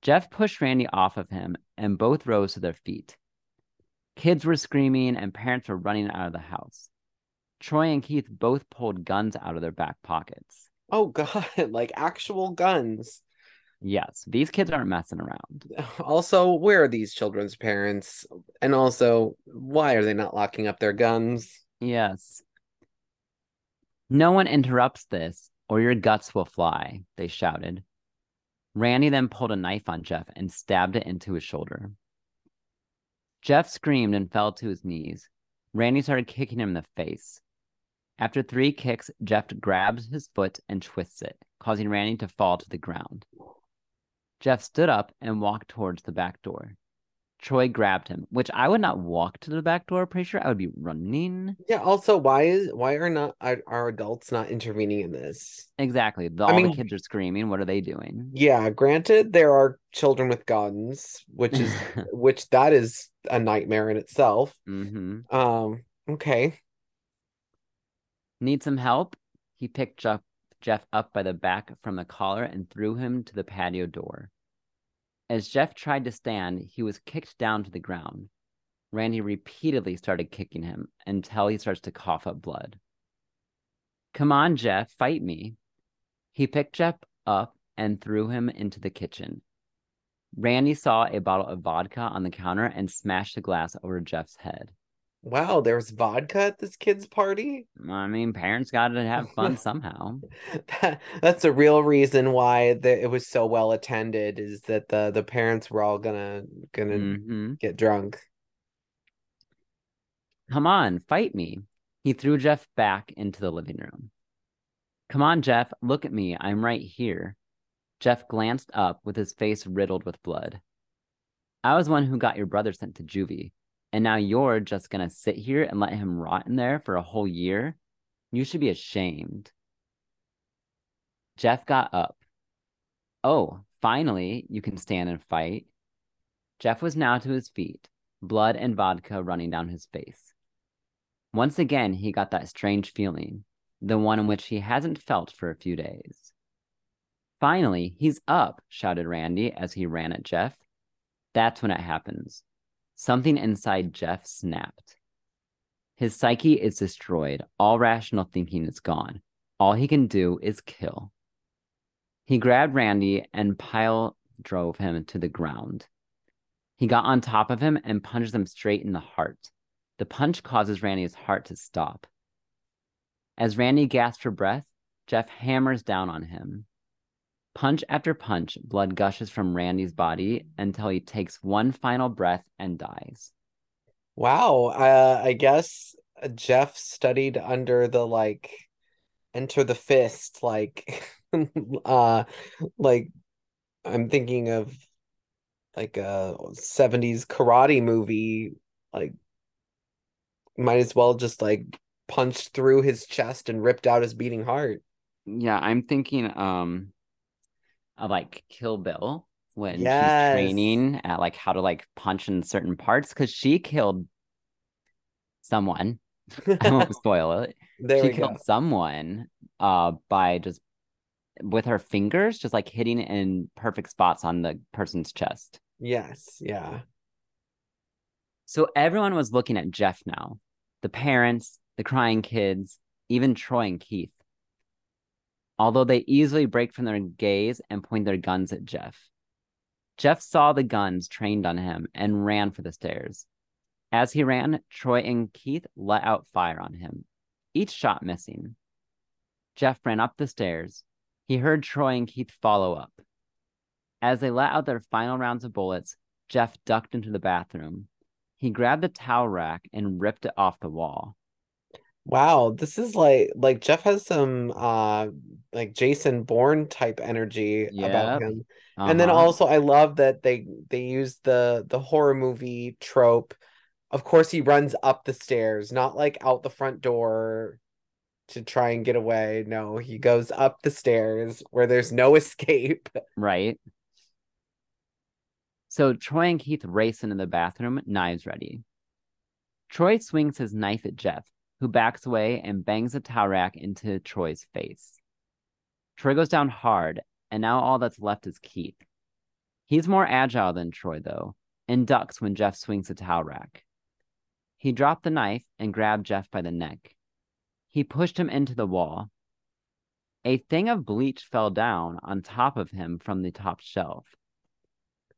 Jeff pushed Randy off of him, and both rose to their feet. Kids were screaming, and parents were running out of the house. Troy and Keith both pulled guns out of their back pockets. Oh god, [laughs] like actual guns. Yes, these kids aren't messing around. [laughs] Also, where are these children's parents? And also, why are they not locking up their guns? Yes. No one interrupts this, or your guts will fly, they shouted. Randy then pulled a knife on Jeff and stabbed it into his shoulder. Jeff screamed and fell to his knees. Randy started kicking him in the face. After three kicks, Jeff grabs his foot and twists it, causing Randy to fall to the ground. Jeff stood up and walked towards the back door. Troy grabbed him, which I would not walk to the back door. Pretty sure I would be running. Yeah, also, why is why are not are, are adults not intervening in this? Exactly. The, I all mean- the kids are screaming. What are they doing? Yeah, granted, there are children with guns, which is [laughs] which that is a nightmare in itself. hmm Um, okay. Need some help? He picked Jeff, Jeff up by the back from the collar and threw him to the patio door. As Jeff tried to stand, he was kicked down to the ground. Randy repeatedly started kicking him until he starts to cough up blood. Come on, Jeff, fight me. He picked Jeff up and threw him into the kitchen. Randy saw a bottle of vodka on the counter and smashed the glass over Jeff's head. Wow, there's vodka at this kid's party. I mean, parents got to have fun somehow. [laughs] that, that's a real reason why the, it was so well attended. Is that the the parents were all gonna gonna Mhm. get drunk. Come on, fight me. He threw Jeff back into the living room. Come on, Jeff, look at me. I'm right here. Jeff glanced up with his face riddled with blood. I was one who got your brother sent to juvie, and now you're just gonna sit here and let him rot in there for a whole year? You should be ashamed. Jeff got up. Oh, finally, you can stand and fight. Jeff was now to his feet, blood and vodka running down his face. Once again, he got that strange feeling, the one in which he hasn't felt for a few days. Finally, he's up, shouted Randy as he ran at Jeff. That's when it happens. Something inside Jeff snapped. His psyche is destroyed. All rational thinking is gone. All he can do is kill. He grabbed Randy and pile drove him to the ground. He got on top of him and punched him straight in the heart. The punch causes Randy's heart to stop. As Randy gasps for breath, Jeff hammers down on him. Punch after punch, blood gushes from Randy's body until he takes one final breath and dies. Wow, uh, I guess Jeff studied under the like enter the fist like [laughs] uh like I'm thinking of like a 70s karate movie like might as well just like punched through his chest and ripped out his beating heart. Yeah, I'm thinking um of like Kill Bill when Yes. she's training at like how to like punch in certain parts because she killed someone. [laughs] I won't [laughs] spoil it. there she killed go. someone uh by just with her fingers, just like hitting in perfect spots on the person's chest. Yes, yeah. So everyone was looking at Jeff now. The parents, the crying kids, even Troy and Keith. Although they easily break from their gaze and point their guns at Jeff. Jeff saw the guns trained on him and ran for the stairs. As he ran, Troy and Keith let out fire on him, each shot missing. Jeff ran up the stairs. He heard Troy and Keith follow up. As they let out their final rounds of bullets, Jeff ducked into the bathroom. He grabbed the towel rack and ripped it off the wall. Wow, this is like like Jeff has some uh like Jason Bourne type energy about Yep. him. And then Uh-huh. also I love that they they use the the horror movie trope. Of course he runs up the stairs, not like out the front door to try and get away. No, he goes up the stairs where there's no escape. Right. So Troy and Keith race into the bathroom, knives ready. Troy swings his knife at Jeff, who backs away and bangs a towel rack into Troy's face. Troy goes down hard, and now all that's left is Keith. He's more agile than Troy, though, and ducks when Jeff swings the towel rack. He dropped the knife and grabbed Jeff by the neck. He pushed him into the wall. A thing of bleach fell down on top of him from the top shelf.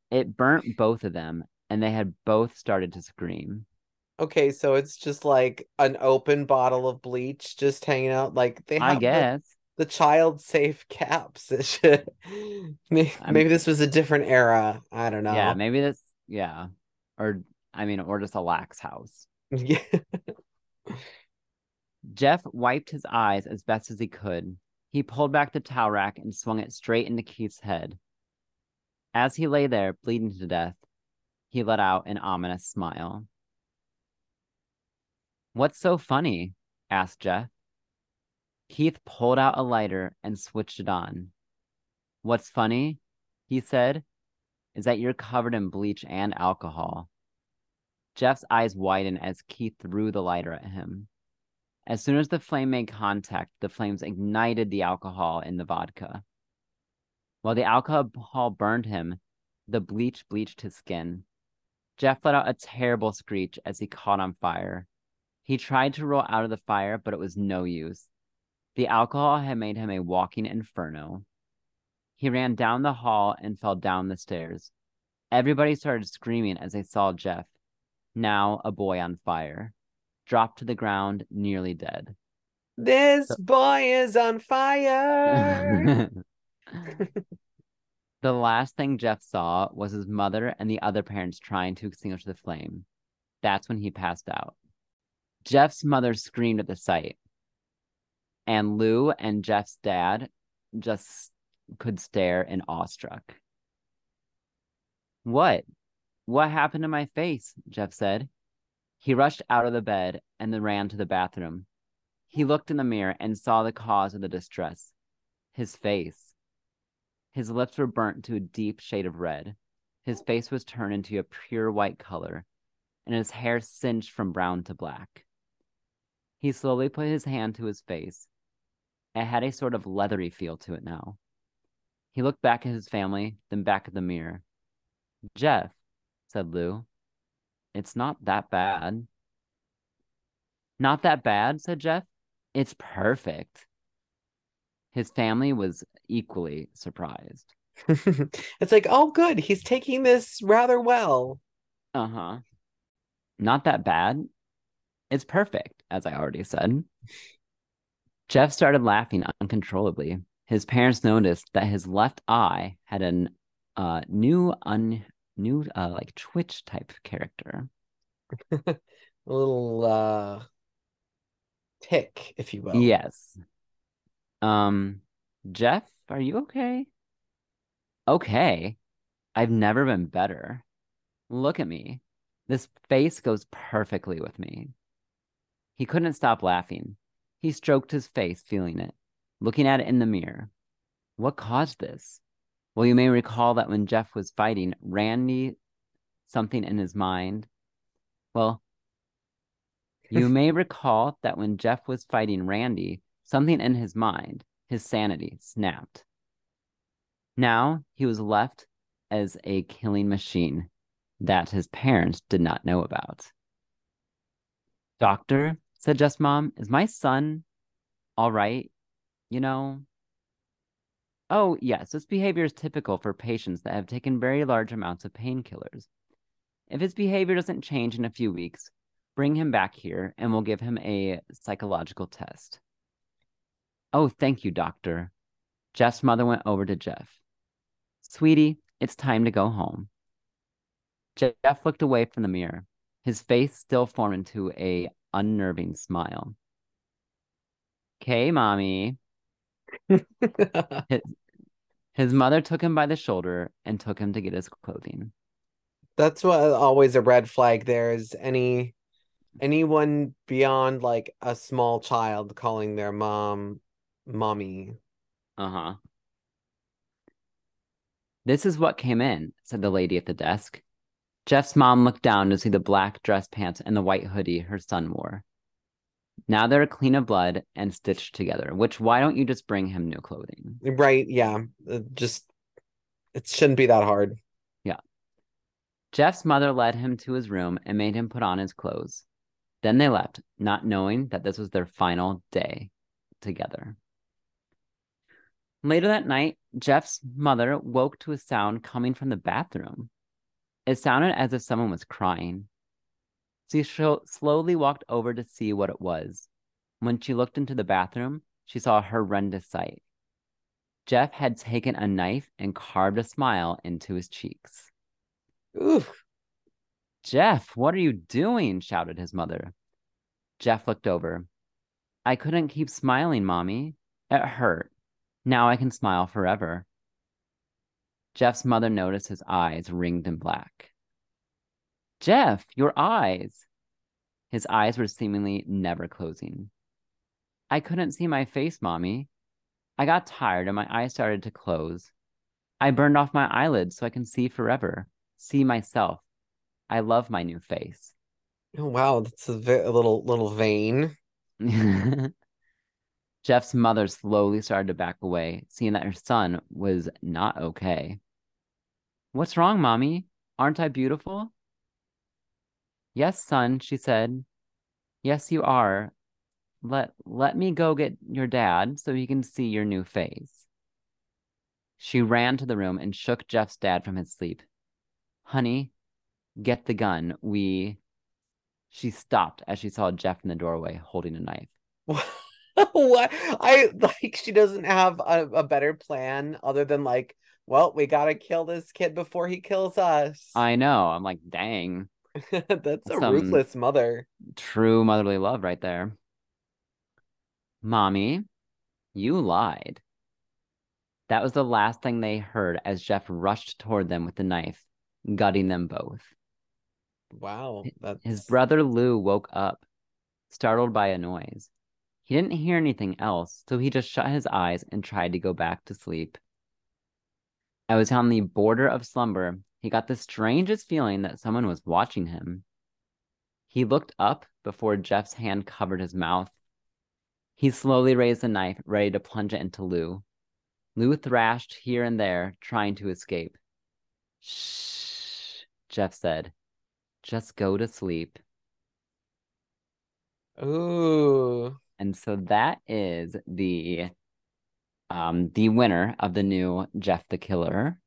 It burnt both of them, and they had both started to scream. Okay, so it's just like an open bottle of bleach just hanging out. Like they have I the- guess. the child safe [laughs] caps. Maybe, maybe this was a different era. I don't know. Yeah, maybe this, yeah. Or, I mean, or just a lax house. Yeah. Jeff wiped his eyes as best as he could. He pulled back the towel rack and swung it straight into Keith's head. As he lay there, bleeding to death, he let out an ominous smile. What's so funny? asked Jeff. Keith pulled out a lighter and switched it on. What's funny, he said, is that you're covered in bleach and alcohol. Jeff's eyes widened as Keith threw the lighter at him. As soon as the flame made contact, the flames ignited the alcohol in the vodka. While the alcohol burned him, the bleach bleached his skin. Jeff let out a terrible screech as he caught on fire. He tried to roll out of the fire, but it was no use. The alcohol had made him a walking inferno. He ran down the hall and fell down the stairs. Everybody started screaming as they saw Jeff, now a boy on fire. dropped to the ground, nearly dead. This boy is on fire. [laughs] the last thing Jeff saw was his mother and the other parents trying to extinguish the flame. That's when he passed out. Jeff's mother screamed at the sight, and Lou and Jeff's dad just could stare in awestruck. What? What happened to my face? Jeff said. He rushed out of the bed and then ran to the bathroom. He looked in the mirror and saw the cause of the distress his face. His lips were burnt to a deep shade of red. His face was turned into a pure white color, and his hair singed from brown to black. He slowly put his hand to his face. It had a sort of leathery feel to it now. He looked back at his family, then back at the mirror. Jeff, said Lou, it's not that bad. Not that bad, said Jeff. It's perfect. His family was equally surprised. [laughs] it's like, oh, good. He's taking this rather well. Uh huh. Not that bad. It's perfect, as I already said. Jeff started laughing uncontrollably. His parents noticed that his left eye had a uh, new, un, new, uh, like Twitch type character. [laughs] a little uh, tic, if you will. Yes. Um, Jeff, are you okay? Okay. I've never been better. Look at me. This face goes perfectly with me. He couldn't stop laughing. He stroked his face, feeling it, looking at it in the mirror. What caused this? Well, you may recall that when Jeff was fighting, Randy, something in his mind. Well, you [laughs] may recall that when Jeff was fighting Randy, something in his mind, his sanity, snapped. Now he was left as a killing machine that his parents did not know about. Doctor, said Jeff's mom, is my son all right? You know? Oh, yes, this behavior is typical for patients that have taken very large amounts of painkillers. If his behavior doesn't change in a few weeks, bring him back here and we'll give him a psychological test. Oh, thank you, doctor. Jeff's mother went over to Jeff. Sweetie, it's time to go home. Jeff looked away from the mirror, his face still formed into a unnerving smile. Okay, mommy. [laughs] his, his mother took him by the shoulder and took him to get his clothing. That's what always a red flag there is any anyone beyond like a small child calling their mom mommy. Uh-huh. This is what came in, said the lady at the desk. Jeff's mom looked down to see the black dress pants and the white hoodie her son wore. Now they're clean of blood and stitched together, which why don't you just bring him new clothing? Right, yeah. Uh, just it shouldn't be that hard. Yeah. Jeff's mother led him to his room and made him put on his clothes. Then they left, not knowing that this was their final day together. Later that night, Jeff's mother woke to a sound coming from the bathroom. It sounded as if someone was crying. She slowly walked over to see what it was. When she looked into the bathroom, she saw a horrendous sight. Jeff had taken a knife and carved a smile into his cheeks. Oof. Jeff, what are you doing? shouted his mother. Jeff looked over. I couldn't keep smiling, Mommy. It hurt. Now I can smile forever. Jeff's mother noticed his eyes ringed in black. Jeff, your eyes. His eyes were seemingly never closing. I couldn't see my face, Mommy. I got tired and my eyes started to close. I burned off my eyelids so I can see forever, see myself. I love my new face. Oh wow, that's a, a little little vain. [laughs] Jeff's mother slowly started to back away, seeing that her son was not okay. What's wrong, Mommy? Aren't I beautiful? Yes, son, she said. Yes, you are. Let let me go get your dad so he can see your new face. She ran to the room and shook Jeff's dad from his sleep. Honey, get the gun. We She stopped as she saw Jeff in the doorway holding a knife. [laughs] what I like she doesn't have a, a better plan other than like, well, we gotta kill this kid before he kills us. I know. I'm like, dang. [laughs] That's a ruthless mother. True motherly love right there. Mommy, you lied. That was the last thing they heard as Jeff rushed toward them with the knife, gutting them both. Wow. That's... His brother Lou woke up, startled by a noise. He didn't hear anything else, so he just shut his eyes and tried to go back to sleep. I was on the border of slumber. He got the strangest feeling that someone was watching him. He looked up before Jeff's hand covered his mouth. He slowly raised the knife, ready to plunge it into Lou. Lou thrashed here and there, trying to escape. Shh, Jeff said. Just go to sleep. Ooh. And so that is the um the winner of the new Jeff the Killer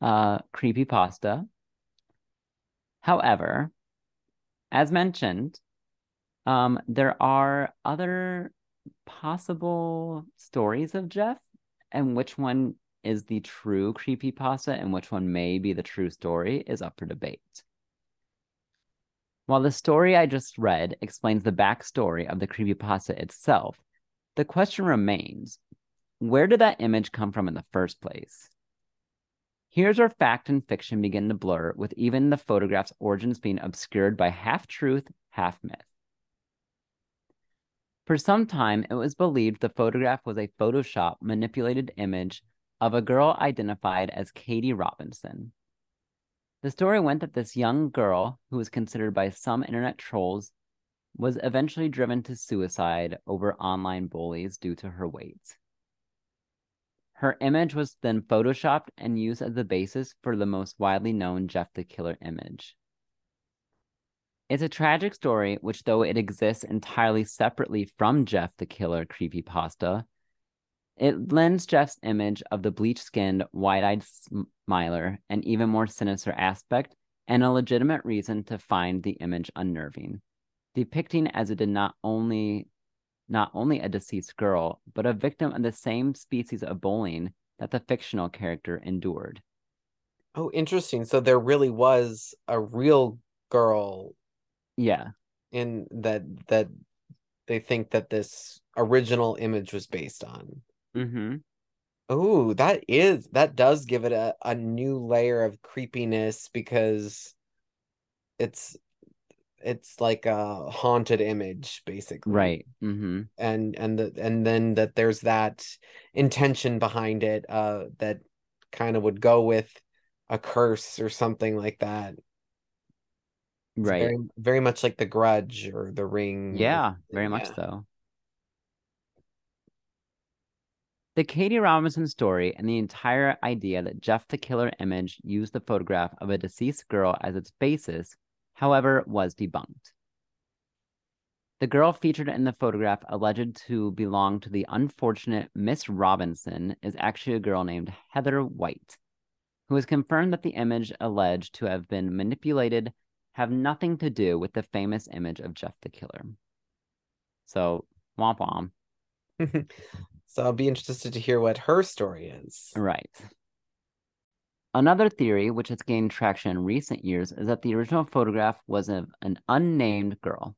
uh creepy pasta. However, as mentioned, um there are other possible stories of Jeff and which one is the true creepy pasta and which one may be the true story is up for debate. While the story I just read explains the backstory of the creepypasta itself, the question remains where did that image come from in the first place? Here's where fact and fiction begin to blur, with even the photograph's origins being obscured by half truth, half myth. For some time, it was believed the photograph was a Photoshop manipulated image of a girl identified as Katie Robinson. The story went that this young girl, who was considered by some internet trolls, was eventually driven to suicide over online bullies due to her weight. Her image was then photoshopped and used as the basis for the most widely known Jeff the Killer image. It's a tragic story, which, though it exists entirely separately from Jeff the Killer creepypasta, it lends Jeff's image of the bleach skinned, wide eyed smiler an even more sinister aspect and a legitimate reason to find the image unnerving, depicting as it did not only not only a deceased girl, but a victim of the same species of bullying that the fictional character endured. Oh, interesting. So there really was a real girl. Yeah. In that that they think that this original image was based on. Mm-hmm. Oh, that is that does give it a, a new layer of creepiness because it's it's like a haunted image basically. Right mm-hmm. and and the and then that there's that intention behind it uh that kind of would go with a curse or something like that. It's right. very, very much like the grudge or the ring yeah very much so. The Katie Robinson story and the entire idea that Jeff the Killer image used the photograph of a deceased girl as its basis, however, was debunked. The girl featured in the photograph alleged to belong to the unfortunate Miss Robinson is actually a girl named Heather White, who has confirmed that the image alleged to have been manipulated have nothing to do with the famous image of Jeff the Killer. So, womp womp. [laughs] So I'll be interested to hear what her story is. Right. Another theory, which has gained traction in recent years, is that the original photograph was of an unnamed girl.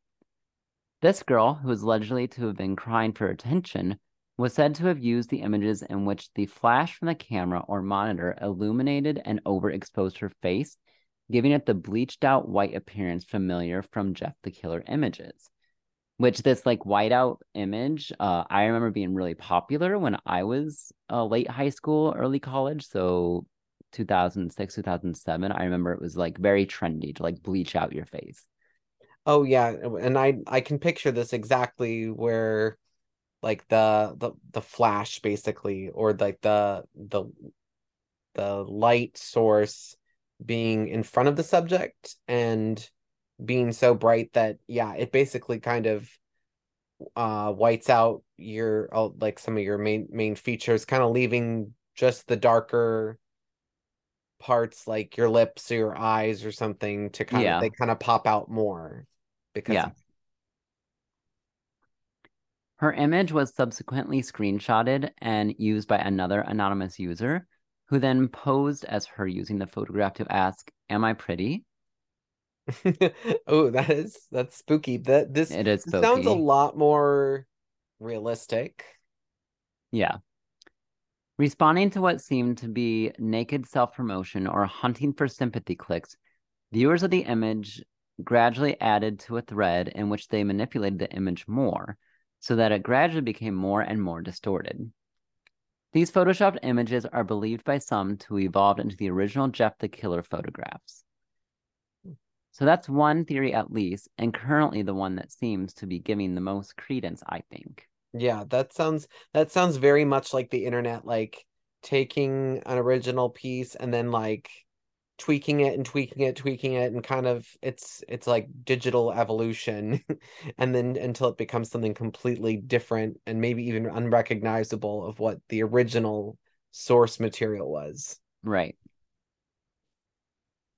This girl, who is allegedly to have been crying for attention, was said to have used the images in which the flash from the camera or monitor illuminated and overexposed her face, giving it the bleached out white appearance familiar from Jeff the Killer images which this like whiteout image uh, i remember being really popular when i was uh, late high school early college so 2006 2007 i remember it was like very trendy to like bleach out your face. Oh yeah and i i can picture this exactly where like the the the flash basically or like the the the light source being in front of the subject and being so bright that yeah it basically kind of uh whites out your like some of your main main features kind of leaving just the darker parts like your lips or your eyes or something to kind yeah. of they kind of pop out more because Yeah. Her image was subsequently screenshotted and used by another anonymous user who then posed as her using the photograph to ask, Am I pretty? [laughs] oh, that is that's spooky. That this, It is this sounds a lot more realistic. Yeah. Responding to what seemed to be naked self promotion or hunting for sympathy clicks, viewers of the image gradually added to a thread in which they manipulated the image more so that it gradually became more and more distorted. These photoshopped images are believed by some to evolve into the original Jeff the Killer photographs. So that's one theory at least, and currently the one that seems to be giving the most credence, I think. Yeah, that sounds that sounds very much like the internet, like taking an original piece and then like tweaking it and tweaking it, tweaking it, and kind of it's it's like digital evolution, [laughs] and then until it becomes something completely different and maybe even unrecognizable of what the original source material was. Right.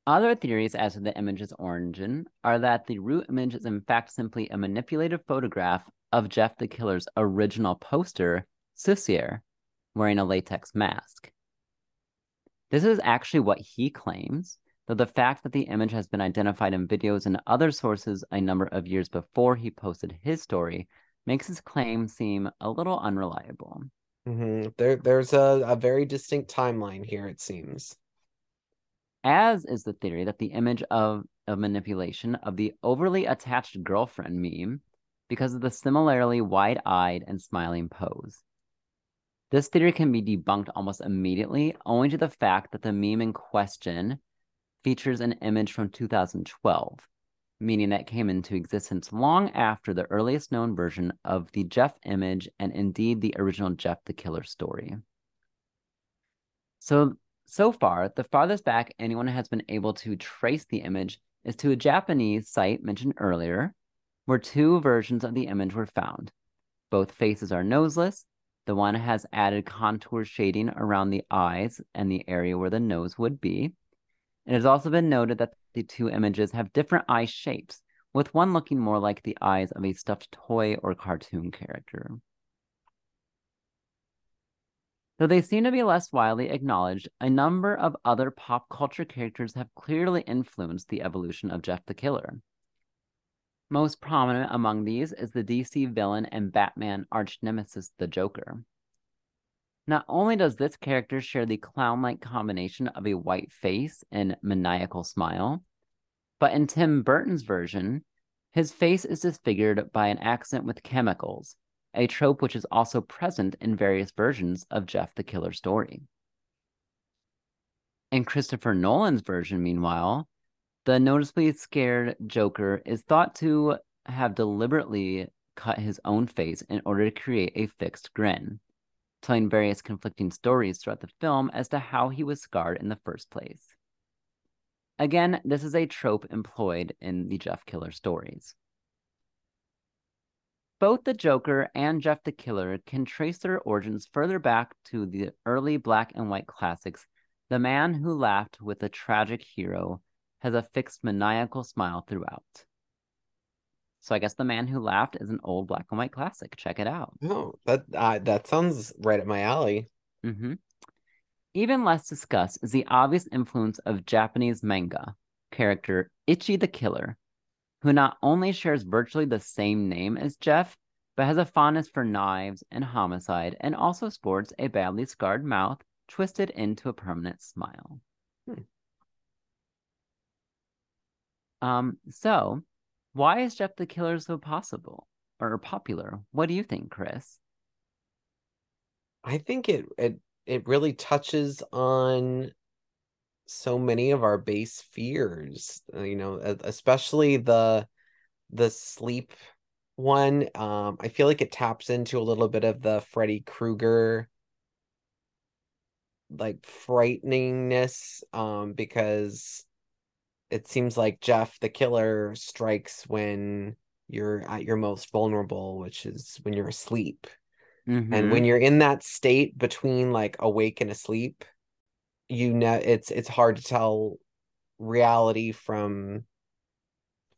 Other theories as to the image's origin are that the root image is in fact simply a manipulated photograph of Jeff the Killer's original poster, Sesseur, wearing a latex mask. This is actually what he claims, though the fact that the image has been identified in videos and other sources a number of years before he posted his story makes his claim seem a little unreliable. Mm-hmm. There, there's a, a very distinct timeline here, it seems. As is the theory that the image of a manipulation of the overly attached girlfriend meme because of the similarly wide eyed and smiling pose. This theory can be debunked almost immediately, owing to the fact that the meme in question features an image from 2012, meaning that came into existence long after the earliest known version of the Jeff image and indeed the original Jeff the Killer story. So, so far, the farthest back anyone has been able to trace the image is to a Japanese site mentioned earlier, where two versions of the image were found. Both faces are noseless. The one has added contour shading around the eyes and the area where the nose would be. It has also been noted that the two images have different eye shapes, with one looking more like the eyes of a stuffed toy or cartoon character. Though they seem to be less widely acknowledged, a number of other pop culture characters have clearly influenced the evolution of Jeff the Killer. Most prominent among these is the DC villain and Batman arch nemesis, the Joker. Not only does this character share the clown like combination of a white face and maniacal smile, but in Tim Burton's version, his face is disfigured by an accident with chemicals, a trope which is also present in various versions of Jeff the Killer story. In Christopher Nolan's version, meanwhile, the noticeably scared Joker is thought to have deliberately cut his own face in order to create a fixed grin, telling various conflicting stories throughout the film as to how he was scarred in the first place. Again, this is a trope employed in the Jeff Killer stories. Both the Joker and Jeff the Killer can trace their origins further back to the early black and white classics The Man Who Laughed with a Tragic Hero has a fixed maniacal smile throughout. So I guess The Man Who Laughed is an old black and white classic. Check it out. Oh, that uh, that sounds right up my alley. Mm-hmm. Even less discussed is the obvious influence of Japanese manga character Ichi the Killer, who not only shares virtually the same name as Jeff, but has a fondness for knives and homicide, and also sports a badly scarred mouth twisted into a permanent smile. Hmm. Um, so why is Jeff the Killer so possible or popular? What do you think, Chris? I think it it it really touches on so many of our base fears, uh, you know, especially the the sleep one. Um, I feel like it taps into a little bit of the Freddy Krueger like frighteningness um because it seems like Jeff the killer strikes when you're at your most vulnerable, which is when you're asleep. Mm-hmm. And when you're in that state between like awake and asleep, you know it's it's hard to tell reality from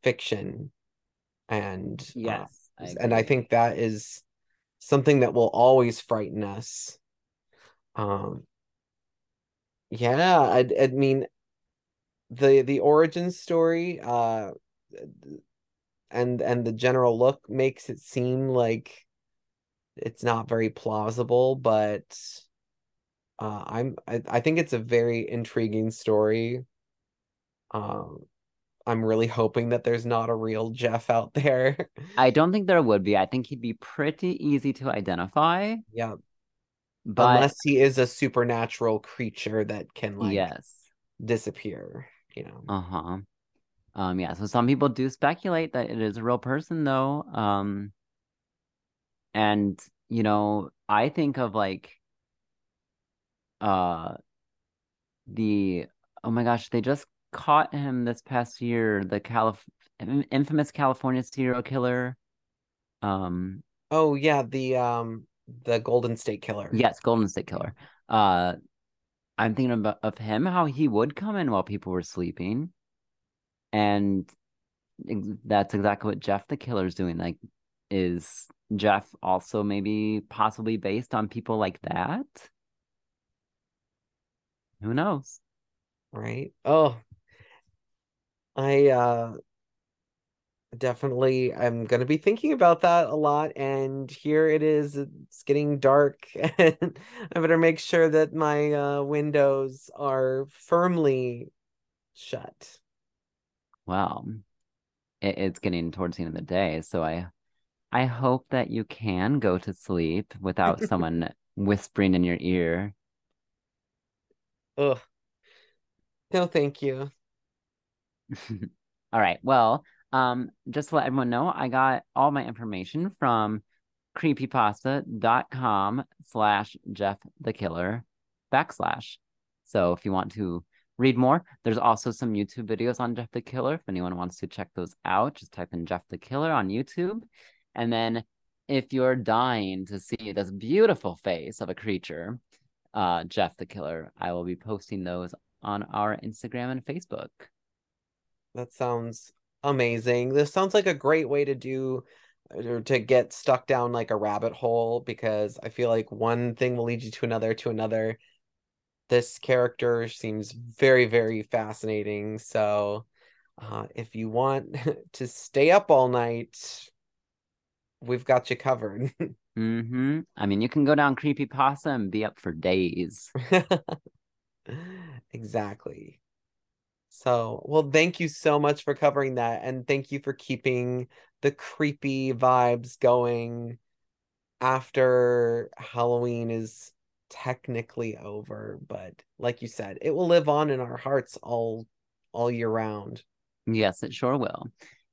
fiction. and uh, Yes, I and I think that is something that will always frighten us. Um, yeah, I, I mean, the the origin story, uh, and and the general look makes it seem like it's not very plausible, but uh, I'm I, I think it's a very intriguing story. Um, I'm really hoping that there's not a real Jeff out there. [laughs] I don't think there would be. I think he'd be pretty easy to identify, Yeah, but unless he is a supernatural creature that can like yes. disappear, you know. Uh-huh. Um, yeah, so some people do speculate that it is a real person though. Um, and you know, I think of like uh the oh my gosh, they just caught him this past year, the Calif infamous California serial killer. Um, Oh yeah, the um the Golden State Killer. yes, Golden State Killer. Uh, I'm thinking about of him how he would come in while people were sleeping, and that's exactly what Jeff the Killer's doing. Like, is Jeff also maybe possibly based on people like that? Who knows? right? Oh, I uh definitely I'm gonna be thinking about that a lot, and here it is. It's getting dark, [laughs] and I better make sure that my uh windows are firmly shut. Well, it, it's getting towards the end of the day, so I I hope that you can go to sleep without [laughs] someone whispering in your ear. Ugh. No, thank you. [laughs] All right. Well, um, just to let everyone know, I got all my information from creepypasta.com slash Jeff the Killer backslash. So if you want to read more, there's also some YouTube videos on Jeff the Killer. If anyone wants to check those out, just type in Jeff the Killer on YouTube. And then if you're dying to see this beautiful face of a creature, uh, Jeff the Killer, I will be posting those on our Instagram and Facebook. That sounds amazing. This sounds like a great way to do or to get stuck down like a rabbit hole because I feel like one thing will lead you to another to another. This character seems very, very fascinating. So, uh, if you want [laughs] to stay up all night, we've got you covered. [laughs] Mm-hmm. I mean, you can go down creepy pasta and be up for days. [laughs] Exactly. So, well, thank you so much for covering that, and thank you for keeping the creepy vibes going after Halloween is technically over, but like you said, it will live on in our hearts all all year round. Yes, it sure will.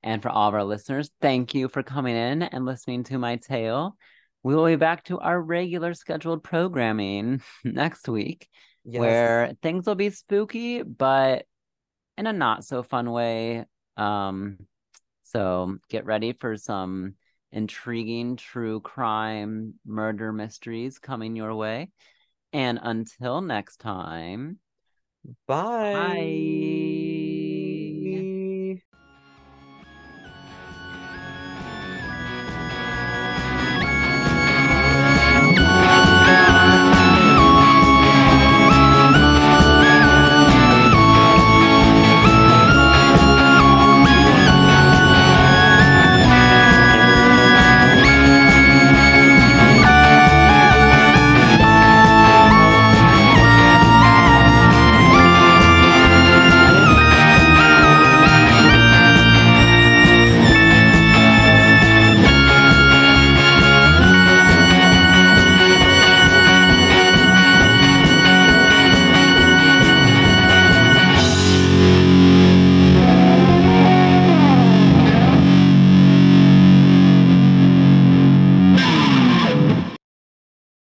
And for all of our listeners, thank you for coming in and listening to my tale. We will be back to our regular scheduled programming [laughs] next week, Yes. where things will be spooky, but in a not so fun way. Um, so get ready for some intriguing true crime murder mysteries coming your way. And until next time, Bye. bye.